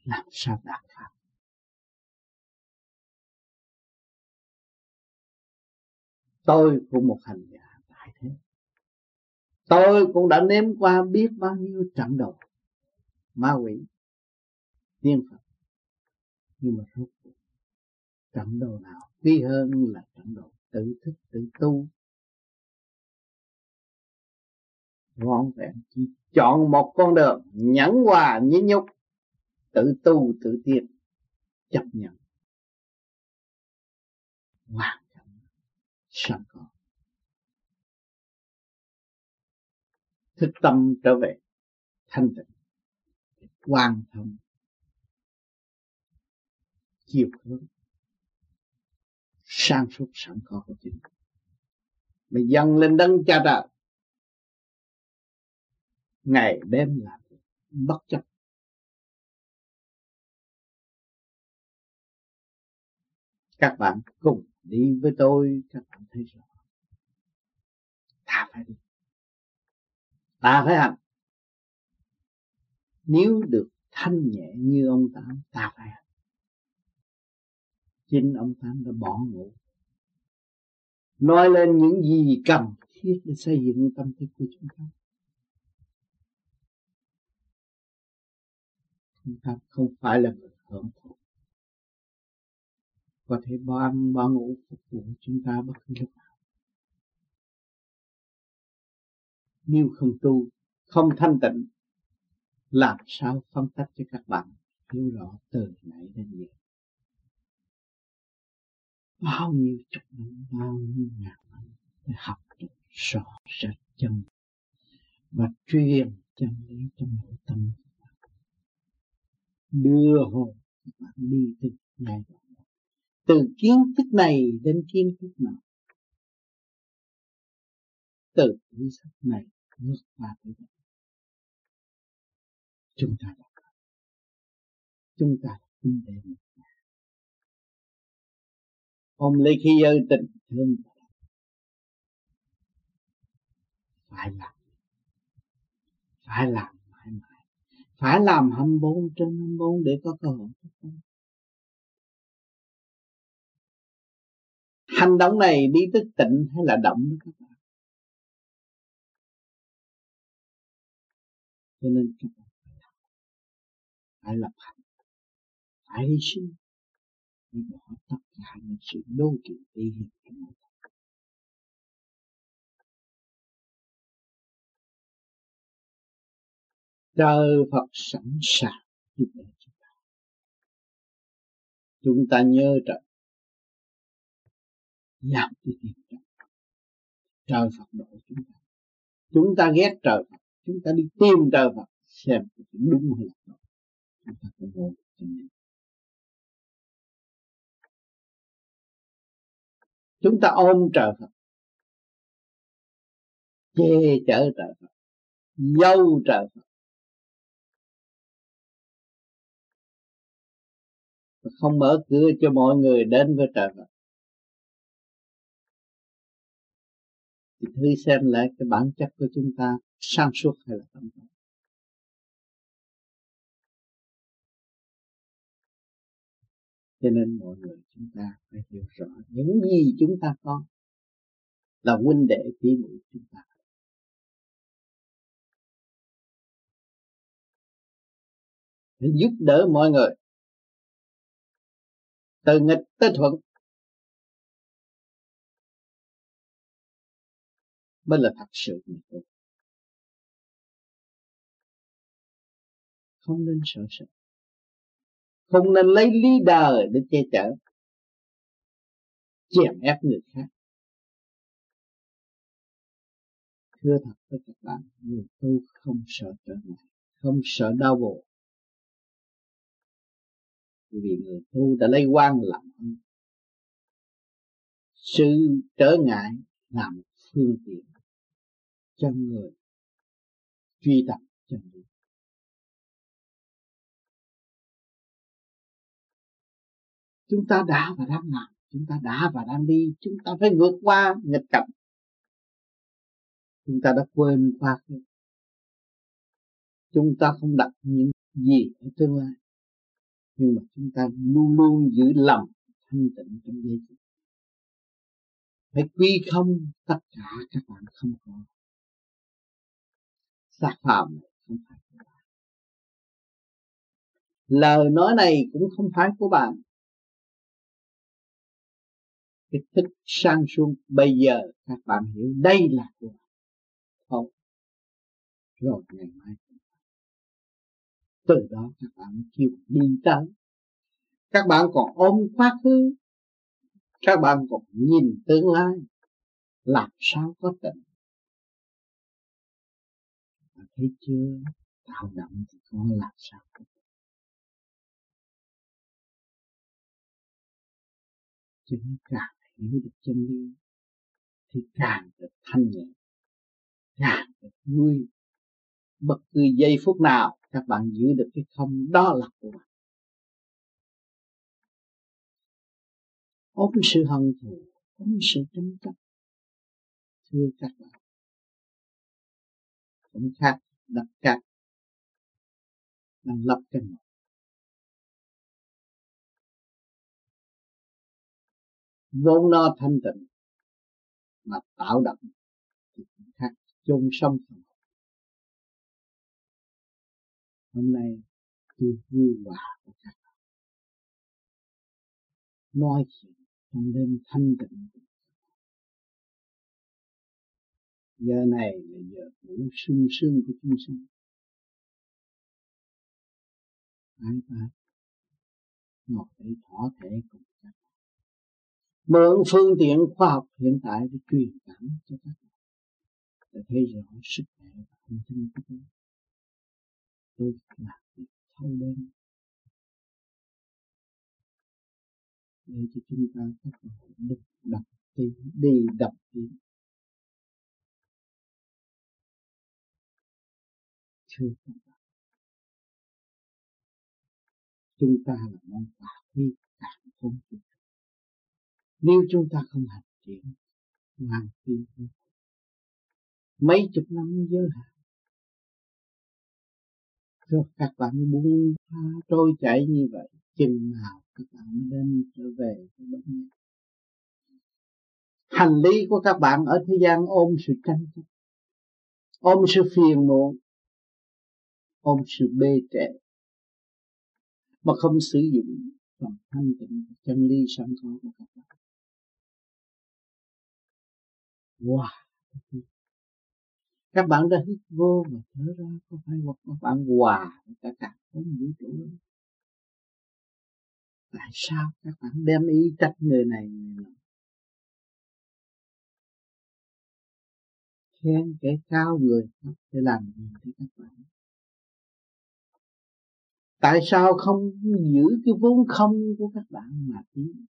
Làm sao đạt pháp tôi cũng một hành giả tại thế. Tôi cũng đã nếm qua biết bao nhiêu trận đầu, ma quỷ tiên phật. Nhưng mà rốt cuộc, trận đầu nào quý hơn là trận đầu tự thức, tự tu. Ngọn vẹn chỉ chọn một con đường nhẫn hòa nhẫn nhục, tự tu, tự tiên chấp nhận. Hoàn sẵn có. Thức tâm trở về, thanh tịnh quan thông. Chiều hướng. Sang suốt sẵn có của chính. Mình dâng lên đấng cha trời. Ngày đêm làm bất chấp. Các bạn cùng đi với tôi các bạn thấy rõ ta phải đi. Ta phải hành. Nếu được thanh nhẹ như ông tám, ta phải hành. Chính ông tám đã bỏ ngủ. Nói lên những gì cần thiết để xây dựng tâm thức của chúng ta. Chúng ta không phải là người hưởng có thể bỏ ăn, bỏ ngủ, phục vụ chúng ta bất cứ lúc nào. Nếu không tu, không thanh tịnh, làm sao phân tích cho các bạn hiểu rõ từ nãy đến giờ? Bao nhiêu chục năm, bao nhiêu ngàn năm để học được rõ rệt chân và truyền chân lý trong nội tâm đưa hồn các bạn đi từ ngày từ kiến thức này đến kiến thức nào từ kiến thức này bước qua tới đây chúng ta đã chúng ta là huynh đệ một nhà. Ông lấy khi giới tình thương phải làm. Phải làm mãi mãi. Phải làm 24 trên 24 để có cơ hội thức tâm hành động này đi tới tịnh hay là động đó các bạn? Cho nên các bạn phải lập hành. Phải hy sinh. Để bỏ tất cả những sự đô kỵ đi hiện trong nội tâm trời Phật sẵn sàng giúp đỡ chúng ta. Chúng ta nhớ trời dám cái tiền trọng trời Phật độ chúng ta. Chúng ta ghét trời Phật. Chúng ta đi tìm trời Phật xem đúng hay là chúng ta có vô chúng ta ôm trời Phật. Che chở trời Phật. Dâu trời Phật. Không mở cửa cho mọi người đến với trời Phật. Thì thử xem lại cái bản chất của chúng ta sang suốt hay là tâm tối cho nên mọi người chúng ta phải hiểu rõ những gì chúng ta có là huynh đệ tỷ muội chúng ta. Để giúp đỡ mọi người. Từ nghịch tới thuận. Mới là thật sự người tu không nên sợ sợ không nên lấy lý đời để che chở. Chèn ép người khác. Thưa thật với các bạn, người tu không sợ trở ngại, không sợ đau buồn. Vì người tu đã lấy quan làm sự trở ngại làm phương tiện cho người, truy tập chân lý chúng ta đã và đang làm, chúng ta đã và đang đi, chúng ta phải vượt qua nghịch cảnh. Chúng ta đã quên qua khứ. Chúng ta không đặt những gì ở tương lai, nhưng mà chúng ta luôn luôn giữ lòng thanh tịnh trong giây phút. Phải quy không tất cả các bạn không có xác phàm này không phải của bạn. Lời nói này cũng không phải của bạn. Cái thức sang suốt bây giờ các bạn hiểu đây là của bạn. Không. Rồi ngày mai từ đó các bạn chịu đi tới. Các bạn còn ôm quá khứ. Các bạn còn nhìn tương lai. Làm sao có tình? Thấy chưa? Tạo động thì con làm sao có chúng càng hiểu được chân lý, thì càng được thanh nhẹ, càng được vui. Bất cứ giây phút nào các bạn giữ được cái không, đó là của bạn. Ôm sự hận thù, ôm sự tranh chấp, thưa các bạn. Cũng khác đặt cát đang lập cái một vốn nó thanh tịnh mà tạo động thì cũng khác chung sống phần hôm nay tôi vui hòa với các bạn. Nói chuyện trong đêm thanh tịnh giờ này là giờ ngủ sung sướng của chúng sinh. Ai ta, ngồi để thỏa thể cùng các bạn mượn phương tiện khoa học hiện tại để truyền cảm cho các bạn để thấy rõ sức khỏe và âm thanh của tôi tôi làm việc thâu đêm để cho chúng ta có cơ hội được đọc tin đi đọc tiếng thưa chúng ta. Chúng ta là món quà quý càng không chịu nếu chúng ta không hành triển hoàn thiện mấy chục năm giới hạn. Rồi các bạn buông tha trôi chảy như vậy, chừng nào các bạn mới đến trở về với bất nhân hành lý của các bạn ở thế gian ôm sự tranh chấp, ôm sự phiền muộn ôm sự bê trễ mà không sử dụng lòng thanh tịnh chân lý sẵn có của các bạn. Wow. Các bạn đã hít vô và thở ra, có phải hoặc các bạn hòa với cả cả không vũ trụ tại sao các bạn đem ý trách người này người nọ khen kẻ cao người thấp để làm gì cho các bạn? Tại sao không giữ cái vốn không của các bạn mà tiến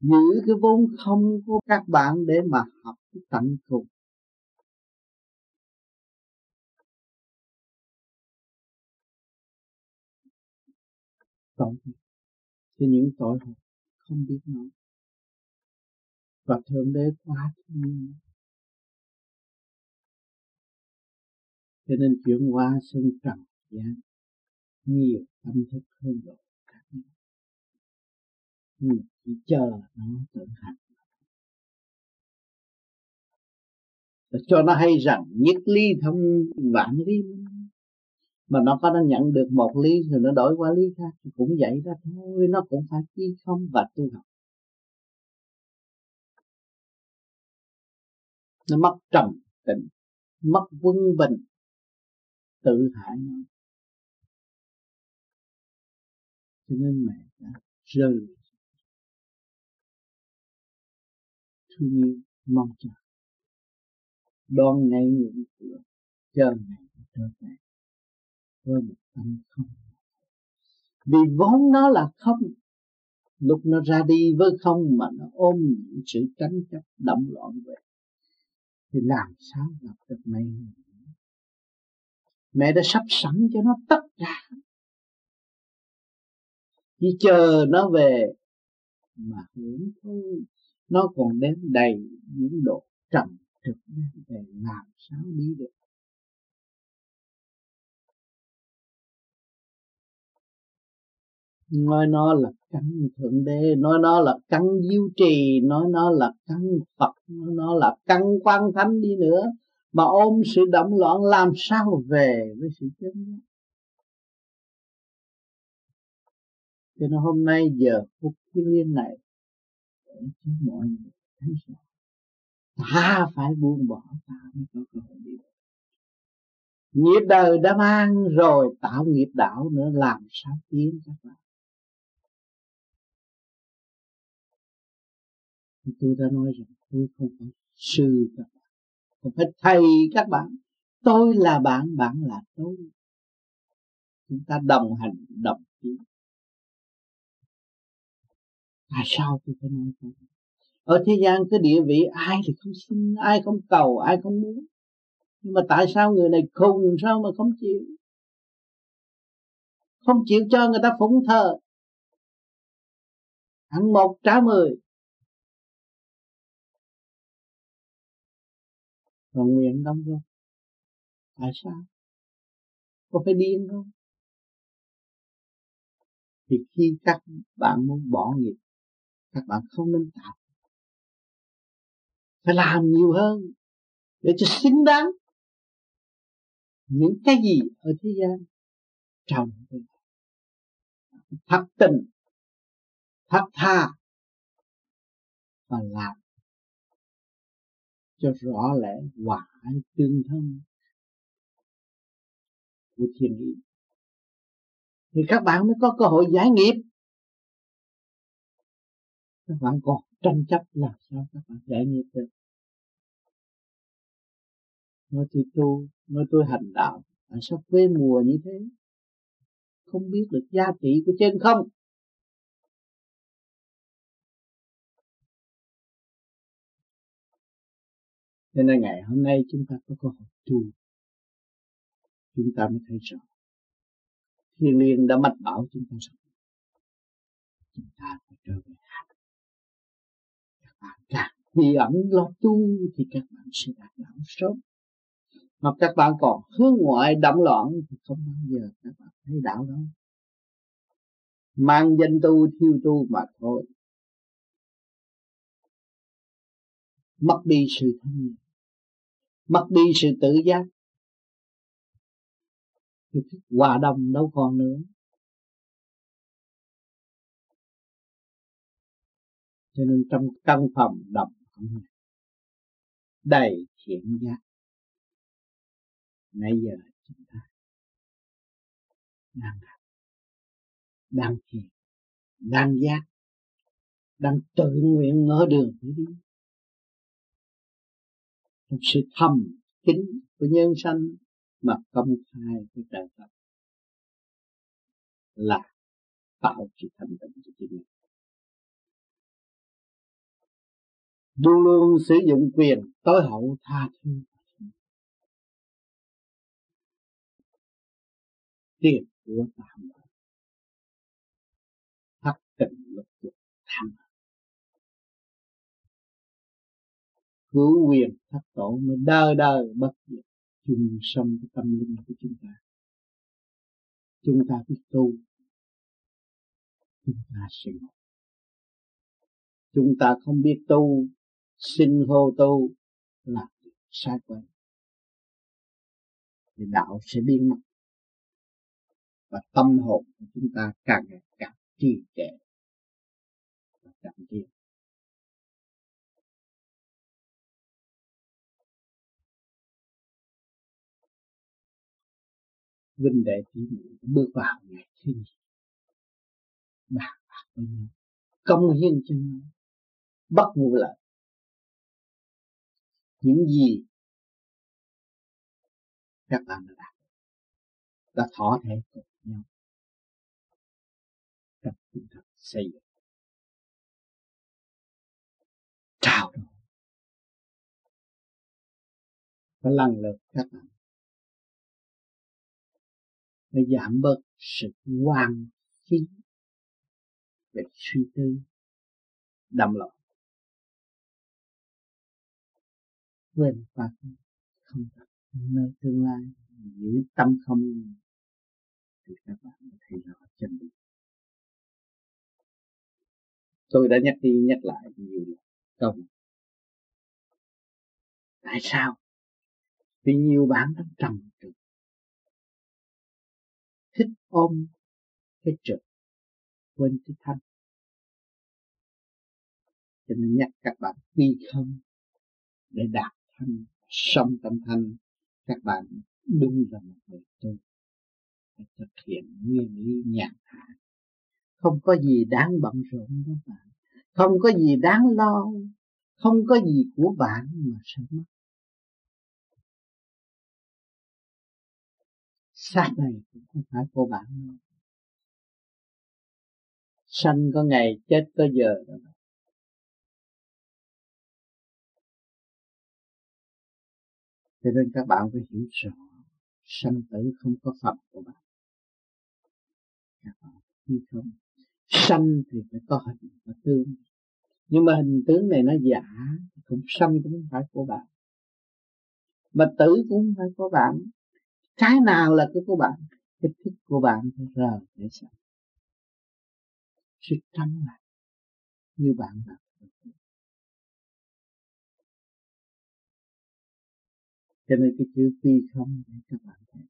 giữ cái vốn không của các bạn để mà học cái tận cùng. Tội cho những tội hồn không biết nói. Và thượng đế quá thương cho nên chuyển qua sân trần gian nhiều tâm thức hơn độ các nhau nhưng chỉ chờ nó tự hành và cho nó hay rằng nhất ly thông vạn ly. Mà nó có nó nhận được một ly rồi nó đổi qua ly khác thì cũng vậy đó thôi, nó cũng phải chi không và tu học. Nó mất trầm tĩnh mất quân bình tự hại nó. Cho nên mẹ đã rơi thương yêu mong chờ. Đón ngay nguyện của chờ ngày trở về với một tâm không. Vì vốn nó là không, lúc nó ra đi với không mà nó ôm sự tranh chấp động loạn về, thì làm sao gặp được mẹ mẹ đã sắp sẵn cho nó tất cả chỉ chờ nó về mà hưởng thôi. Nó còn đến đầy những độ trầm trực đến về làm sao đi được. Nói nó là căn thượng đế, nói nó là căn diêu trì, nói nó là căn phật, nói nó là căn quan thánh đi nữa. Mà ôm sự động loạn làm sao về với sự chân giác? Cho nên hôm nay giờ phút thiên liên này để cho mọi người thấy rõ ta phải buông bỏ, ta mới có cơ hội đi nghiệp đời đã mang rồi, tạo nghiệp đạo nữa, làm sao tiến các bạn tôi đã nói rằng tôi không phải sư các bạn, không phải thầy các bạn. Tôi là bạn bạn là tôi. Chúng ta đồng hành, đồng tiến tại sao tôi phải nói không ở thế gian cái địa vị, ai thì không xin, ai không cầu, ai không muốn. Nhưng mà tại sao người này khùng sao mà không chịu? Không chịu cho người ta phụng thờ. Ăn một trả mười. Còn nguyện đông không tại sao? Có phải điên không? Thì khi các bạn muốn bỏ nghiệp các bạn không nên tạo. Phải làm nhiều hơn để cho xứng đáng những cái gì ở thế gian trồng thật tình, thật tha và làm cho rõ lẽ hòa ái tương thân của thiên ý thì các bạn mới có cơ hội giải nghiệp các bạn còn tranh chấp làm sao các bạn giải nghiệp được? Nói tôi tu, nói tôi hành đạo tại sao quê mùa như thế. Không biết được giá trị của trên không? Cho nên ngày hôm nay chúng ta có cơ hội tu. Chúng ta mới thấy rõ. Thiên liên đã mách bảo chúng ta rằng chúng ta phải trở về càng vì ẩn lo tu thì các bạn sẽ đạt đạo sớm. Mà các bạn còn hướng ngoại đậm loạn thì không bao giờ các bạn thấy đạo đâu. Mang danh tu, thiêu tu mà thôi. Mất đi sự thanh nhẹ. Mất đi sự tự giác. Thì hòa đồng đâu còn nữa. Cho nên trong căn phòng động đầy thiện giác. Nãy giờ chúng ta đang học đang thiền. Đang giác. Đang tự nguyện ngỡ đường để đi. Trong sự thầm kín của nhân sanh mà công khai với trời Phật là tạo sự thành tựu cho chính mình. Luôn luôn sử dụng quyền tối hậu tha thứ. Tiền của tạm. Thất tình lục dục tham. Cứu quyền thất tổ mới đời đời bất diệt chung sống cái tâm linh của chúng ta. Chúng ta biết tu. Chúng ta sẽ ngộ. Chúng ta không biết tu xin hô tu là sai quay thì đạo sẽ biến mất. Và tâm hồn của chúng ta càng ngày càng trì trệ và càng tiến vinh đệ tỷ muội bước vào ngày thi, bàn bạc với nhau. Công hiến cho nhau. Bất vụ lợi những gì các bạn đã đạt. Ta thỏa thể cùng nhau. Trong tinh thần xây dựng. Trao đổi. Và lần lượt các bạn. Để giảm bớt sự quan phí. Về suy tư. Đậm loạn quên pháp không thật nơi tương lai. Giữ tâm không thì các bạn thấy rõ chân lý tôi đã nhắc đi nhắc lại nhiều lần câu tại sao? Vì nhiều bạn đã trầm trực thích ôm cái trực quên cái thanh cho nên nhắc các bạn đi không để đạt thanh sông tâm thanh, các bạn đúng là một người tu phải thực hiện nguyên lý nhàn hạ. Không có gì đáng bận rộn các bạn. Không có gì đáng lo. Không có gì của bạn mà sợ mất. Xác này cũng không phải của bạn đâu. Sanh có ngày chết có giờ đó cho nên các bạn phải hiểu rõ sanh tử không có phật của bạn. Các bạn như không? Sanh thì phải có hình và tướng. Nhưng mà hình tướng này nó giả, cũng sanh cũng không phải của bạn. Mà tử cũng không phải của bạn. Cái nào là cái của bạn, cái thức của bạn phải rờ để sanh. Sự trắng lặng như bạn là cho nên cái chữ quy không để các bạn thấy.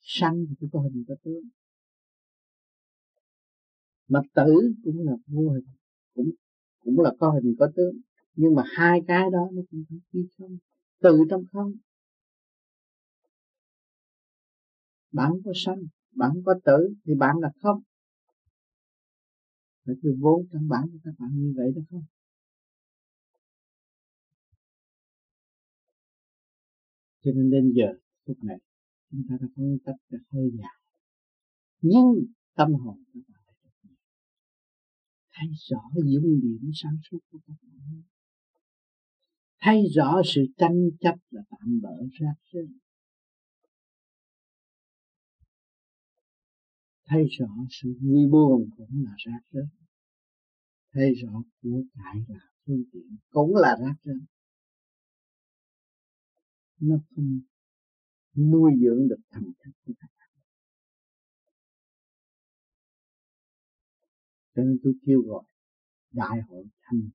Sanh thì có hình, có tướng. Mà tử cũng là vô hình, cũng cũng là có hình, có tướng. Nhưng mà hai cái đó nó cũng phải quy không, từ trong không. Bạn có sanh, bạn có tử thì bạn là không. Phải từ vốn căn bản của các bạn như vậy đó không? Cho nên đến giờ, phút này, chúng ta đã phân cách được hơi dài. Nhưng tâm hồn các bạn thấy rõ dung điểm sáng suốt của các bạn thấy rõ sự tranh chấp là tạm bỡ rác rưởi. Thấy rõ sự vui buồn cũng là rác rưởi. Thấy rõ của cải là phương tiện cũng là rác rưởi nó không nuôi dưỡng được thần thức của các bạn cho nên tôi kêu gọi đại hội thanh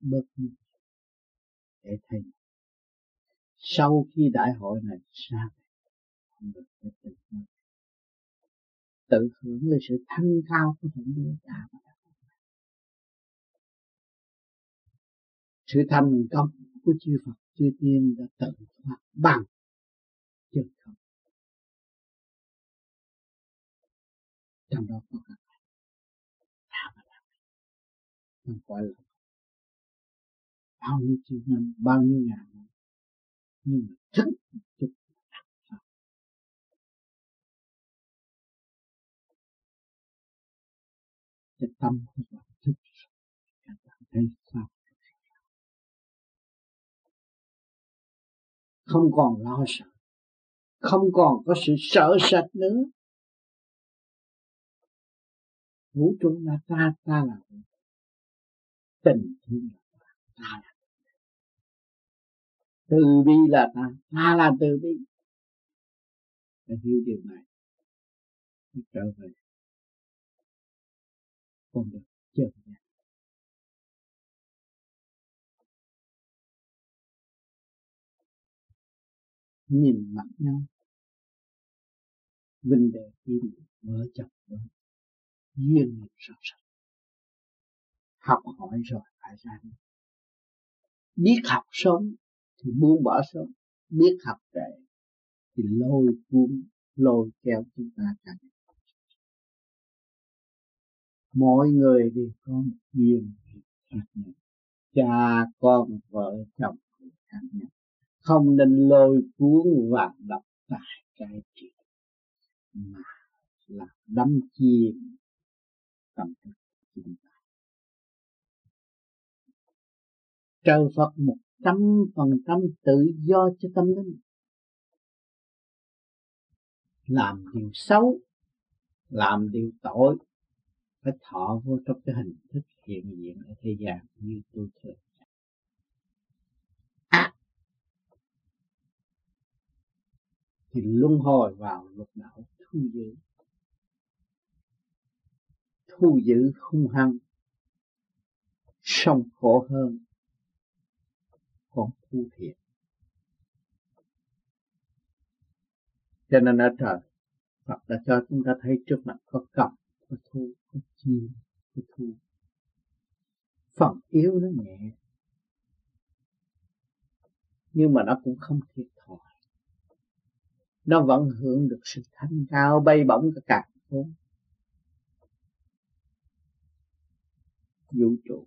bớt đi để thấy sau khi đại hội này ra không được để tự tự hưởng lên sự thanh cao của thượng đế cả sự thành công của chư Phật, chư Tiên đã tự phát bằng chân không. Trong đó có các bạn đã và làm không phải là bao nhiêu triệu năm bao nhiêu ngàn năm nhưng mà thức một chút cái tâm của bạn thức các bạn thấy sao? Không còn lo sợ. Không còn có sự sợ sệt nữa. Vũ trụ là ta ta là tình thương là ta ta là từ bi là ta ta là từ bi. Phải hiểu điều này trở về. Con được chân nhạc nhìn mặt nhau. Vinh đề kim vợ chồng vợ duyên nghiệp sâu sắc học hỏi rồi, phải ra đi. Biết học sớm thì buông bỏ sớm, biết học trễ thì lôi cuốn, lôi kéo chúng ta càng mỗi người đều có một duyên khác nhau. Cha con vợ chồng khác nhau không nên lôi cuốn và đọc tại cái chuyện mà là đắm chìm tâm thức chúng ta. Trời Phật một trăm phần trăm tự do cho tâm linh. Làm điều xấu, làm điều tội, phải thọ vô trong cái hình thức hiện diện ở thế gian như tôi thường ác thì luân hồi vào lục đạo thu giữ thu giữ hung hăng sống khổ hơn còn thu thiện cho nên ở trời, Phật đã cho chúng ta thấy trước mặt có cầm có thu, có chi có thu. Phần yếu nó nhẹ, nhưng mà nó cũng không thiệt nó vẫn hưởng được sự thanh cao, bay bổng cả cả vũ trụ.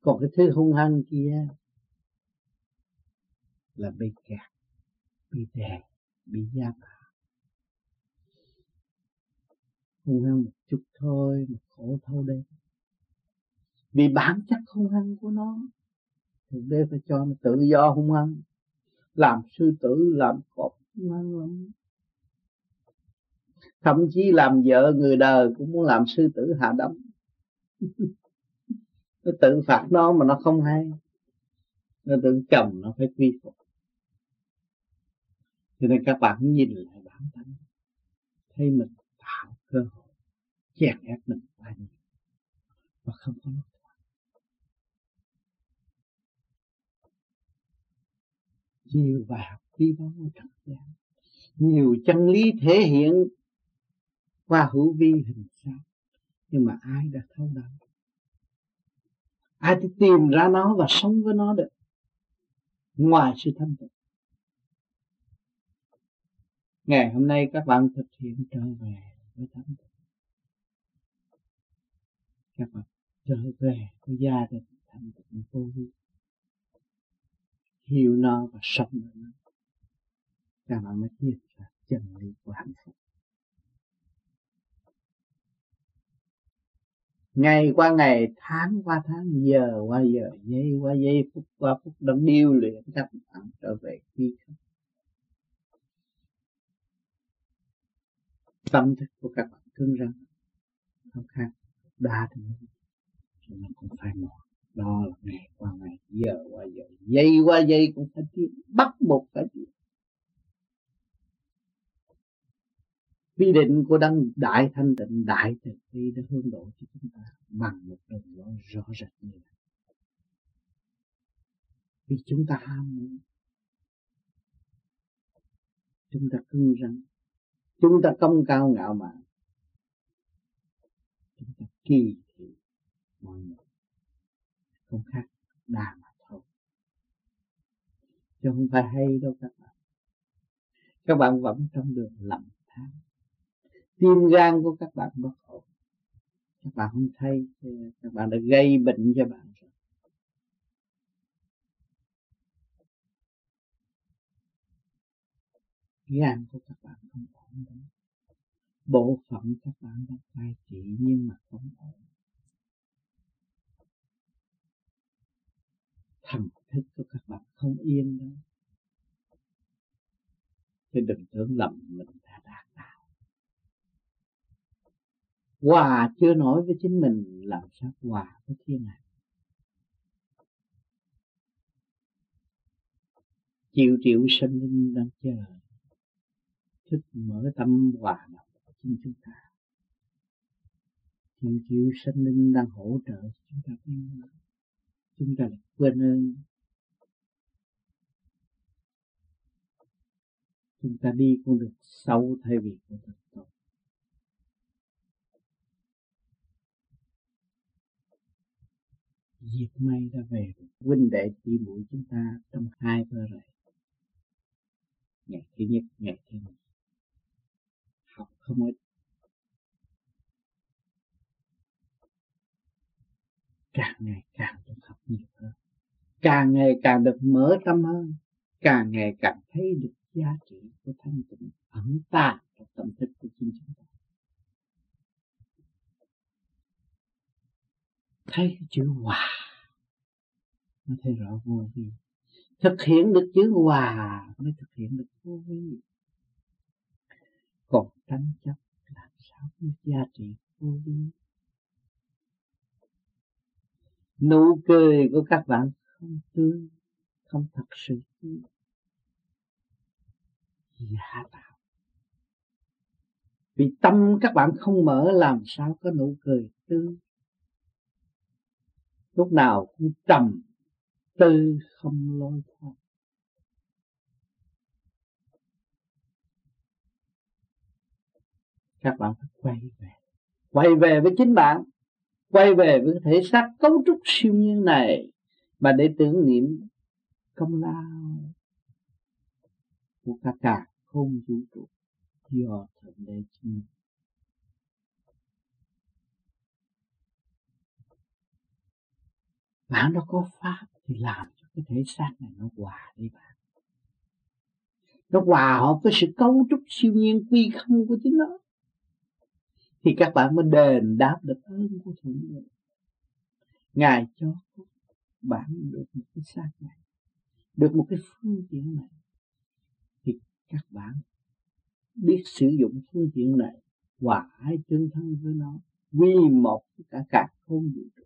Còn cái thứ hung hăng kia là bị kẹt bị đè bị giam hung hăng một chút thôi, mà khổ thâu đây vì bản chất hung hăng của nó thượng đế phải cho nó tự do hung hăng làm sư tử, làm cọp hung lắm thậm chí làm vợ người đời cũng muốn làm sư tử hạ đấm nó tự phạt nó mà nó không hay. Nó tự chồng nó phải quy phục. Cho nên các bạn nhìn lại bản thân, thấy mình tạo cơ hội, chèn ép mình quá nhiều và không có lối thoát nhiều bài học quý báu trần gian nhiều chân lý thể hiện qua hữu vi hình sao, nhưng mà ai đã thấu đáo? Ai thì tìm ra nó và sống với nó được? Ngoài sự thanh tịnh. Ngày hôm nay các bạn thực hiện trở về với thanh tịnh các bạn trở về với gia đình thanh tịnh vô vi hiểu nó và sống với nó. Các bạn mới biết là chân lý của hạnh phúc. Ngày qua ngày, tháng qua tháng, giờ qua giờ, giây qua giây, phút qua phút, đang điêu luyện các bạn trở về quy không tâm thức của các bạn cứng rắn, không khác, đa thì nó cũng phải mỏi đó là ngày qua ngày, giờ qua giờ giây qua giây cũng phải tiến bắt buộc phải tiến quy định của đấng đại thanh tịnh, đại từ bi đã hướng độ cho chúng ta bằng một đường lối rõ rệt như vậy. Vì chúng ta ham muốn. Chúng ta cưng rắn. Chúng ta công cao ngạo mạn. Chúng ta kỳ thị mọi người không khác đà mà thôi. Chứ không phải hay đâu các bạn. Các bạn vẫn trong đường lầm than. Tim gan của các bạn bất ổn. Các bạn không thấy các bạn đã gây bệnh cho bạn rồi. Gan của các bạn không ổn đâu bộ phận các bạn đang cai trị nhưng mà không ổn. Thần thức của các bạn, không yên đâu. Chứ đừng tưởng lầm mình đã đạt đạo. Hòa chưa nổi với chính mình làm sao hòa với thiên hạ. Triệu triệu sinh linh đang chờ. Thức mở tâm hòa đồng của chính chúng ta. Triệu triệu sinh linh đang hỗ trợ chúng ta tiến chúng ta quên ơn. Chúng ta đi con đường sâu thay vì con đường tốt diệt may đã về được huynh đệ tỷ muội chúng ta trong hai vơ rầy ngày thứ nhất, ngày thứ nhì học không ít càng ngày càng được học nhiều hơn. Càng ngày càng được mở tâm hơn. Càng ngày càng thấy được giá trị của thanh tịnh, ẩn ta trong tâm thức của chính chúng ta. Thấy cái chữ hòa, nó thấy rõ vô vi. Thực hiện được chữ hòa mới thực hiện được vô vi. Còn tranh chấp làm sao biết giá trị vô vi? Nụ cười của các bạn không tươi không thật sự tươi giả dạ tạo vì tâm các bạn không mở, làm sao có nụ cười tươi lúc nào cũng trầm, tư không lôi thoát các bạn phải quay về. Quay về với chính bạn quay về với thể xác cấu trúc siêu nhiên này mà để tưởng niệm công lao của cả cả không vũ trụ do thượng đế chính bạn nó có pháp thì làm cho cái thể xác này nó hòa đi bạn. Nó hòa hợp với sự cấu trúc siêu nhiên quy không của chính nó thì các bạn mới đền đáp được ơn của thượng đế. Ngài cho bạn được một cái xác này, được một cái phương tiện này. Thì các bạn biết sử dụng phương tiện này, hòa hai tương thân với nó, quy một cả cả không vũ trụ,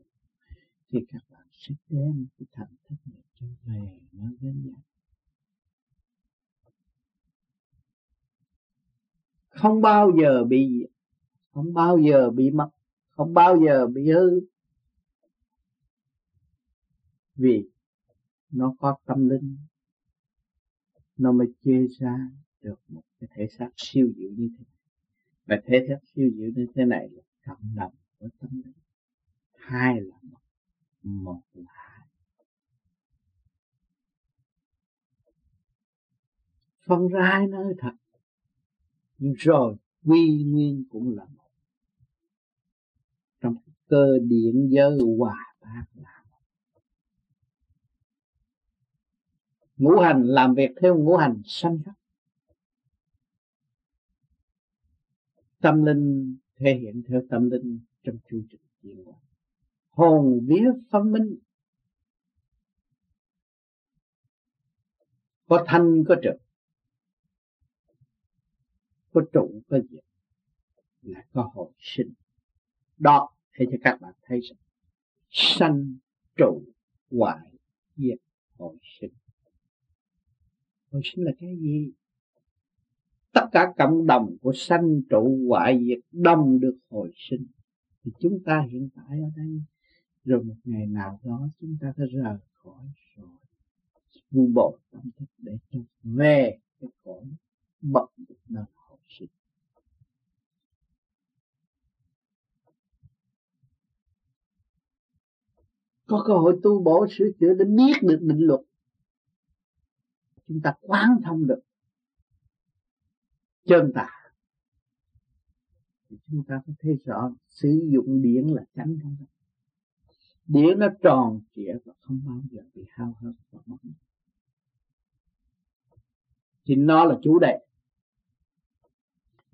thì các bạn sẽ đem cái thành thức này trở về nó với nhau. Không bao giờ bị không bao giờ bị mất, không bao giờ bị hư. Vì nó có tâm linh, nó mới chia ra được một cái thể xác siêu diệu như thế này. Và thể xác siêu diệu như thế này là cộng đồng của tâm linh. Hai là một một là hai. Phân ra hai nơi thật. Nhưng rồi quy nguyên cũng là một. Trong cơ điện giới hòa bát là ngũ hành làm việc theo ngũ hành sanh khắc tâm linh thể hiện theo tâm linh trong chu trình tiến hóa. Hồn vía phân minh. Có thanh có trực có trụ có diệt là có hồi sinh. Đó để cho các bạn thấy rằng, sanh trụ hoại diệt hồi sinh. Hồi sinh là cái gì? Tất cả cộng đồng của sanh trụ hoại diệt đông được hồi sinh. Thì chúng ta hiện tại ở đây, rồi một ngày nào đó chúng ta sẽ rời khỏi rồi. Vu bộ tâm thức để cho về cái cõi bậc được nơi sinh có cơ hội tu bổ sửa chữa để biết được định luật. Chúng ta quán thông được. Chân tà. Chúng ta có thấy rõ sử dụng điện là tránh không điện nó tròn trịa và không bao giờ bị hao hết. Và mất thì nó là chủ đề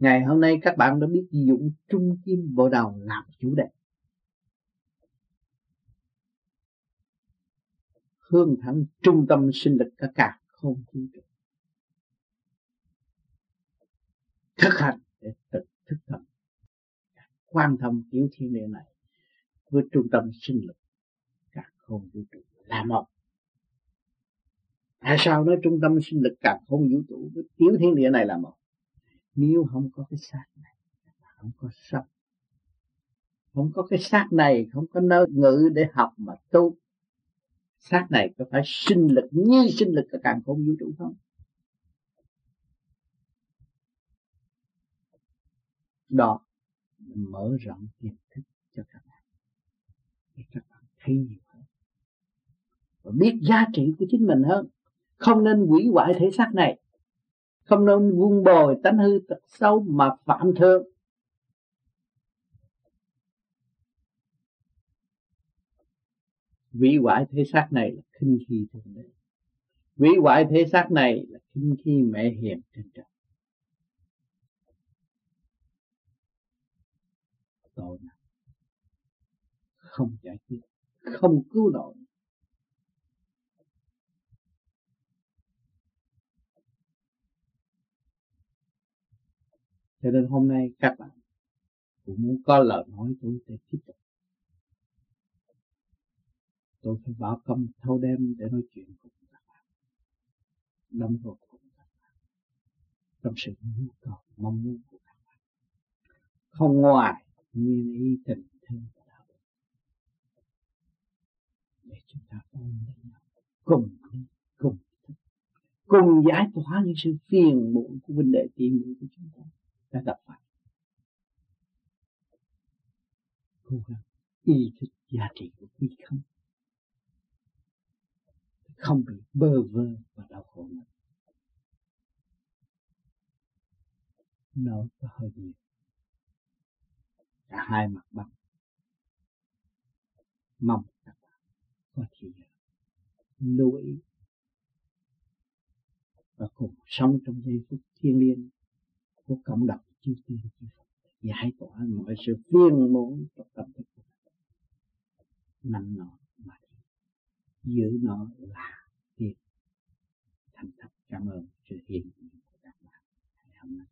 ngày hôm nay các bạn đã biết dụng trung kim bộ đầu làm chủ đề. Hương thẳng trung tâm sinh lực cả cả không vũ trụ thực hành để thực thức tâm quan tâm yếu thiên địa này với trung tâm sinh lực, cả không vũ trụ là một. Tại sao nói trung tâm sinh lực, cả không vũ trụ với tiểu thiên địa này là một? Nếu không có cái xác này, không có sống. Không có cái xác này, không có nơi ngự để học mà tu. Xác này có phải sinh lực, như sinh lực của càng không vũ trụ không? Đó, mở rộng kiến thức cho các bạn. Để các bạn thấy nhiều hơn. Và biết giá trị của chính mình hơn. Không nên hủy hoại thể xác này không nên vun bồi tánh hư tật xấu mà phạm thượng. Hủy hoại thế xác này là khinh khi thượng đế. Hủy hoại thế xác này là khinh khi mẹ hiền trên trời. Tội nặng không giải quyết, không cứu nổi. Cho nên hôm nay các bạn cũng muốn có lời nói tôi để tiếp tục. Tôi phải bảo công thâu đêm để nói chuyện cùng các bạn. Đâm vào cùng các bạn. Trong sự nhu cầu, mong muốn của các bạn. Không ngoài nguyên ý tình thương và đạo đức. Để chúng ta ôm lấy nhau, cùng đi, cùng thức. Cùng giải tỏa những sự phiền muộn của vấn đề tiền muộn của chúng ta đã gặp phải. Cố gắng ý thức giá trị của quý không? Không bị bơ vơ và đau khổ nữa. Nó có hơi nhiều. Cả hai mặt bằng. Mong các bạn có thể lưu ý và cùng sống trong giây phút thiêng liêng của cộng đồng chư tiên chư Phật giải tỏa mọi sự phiền muộn trong tâm thức của các bạn nằm nó mà giữ nó là tiền thành thật cảm ơn sự hiện diện của các bạn ngày hôm nay.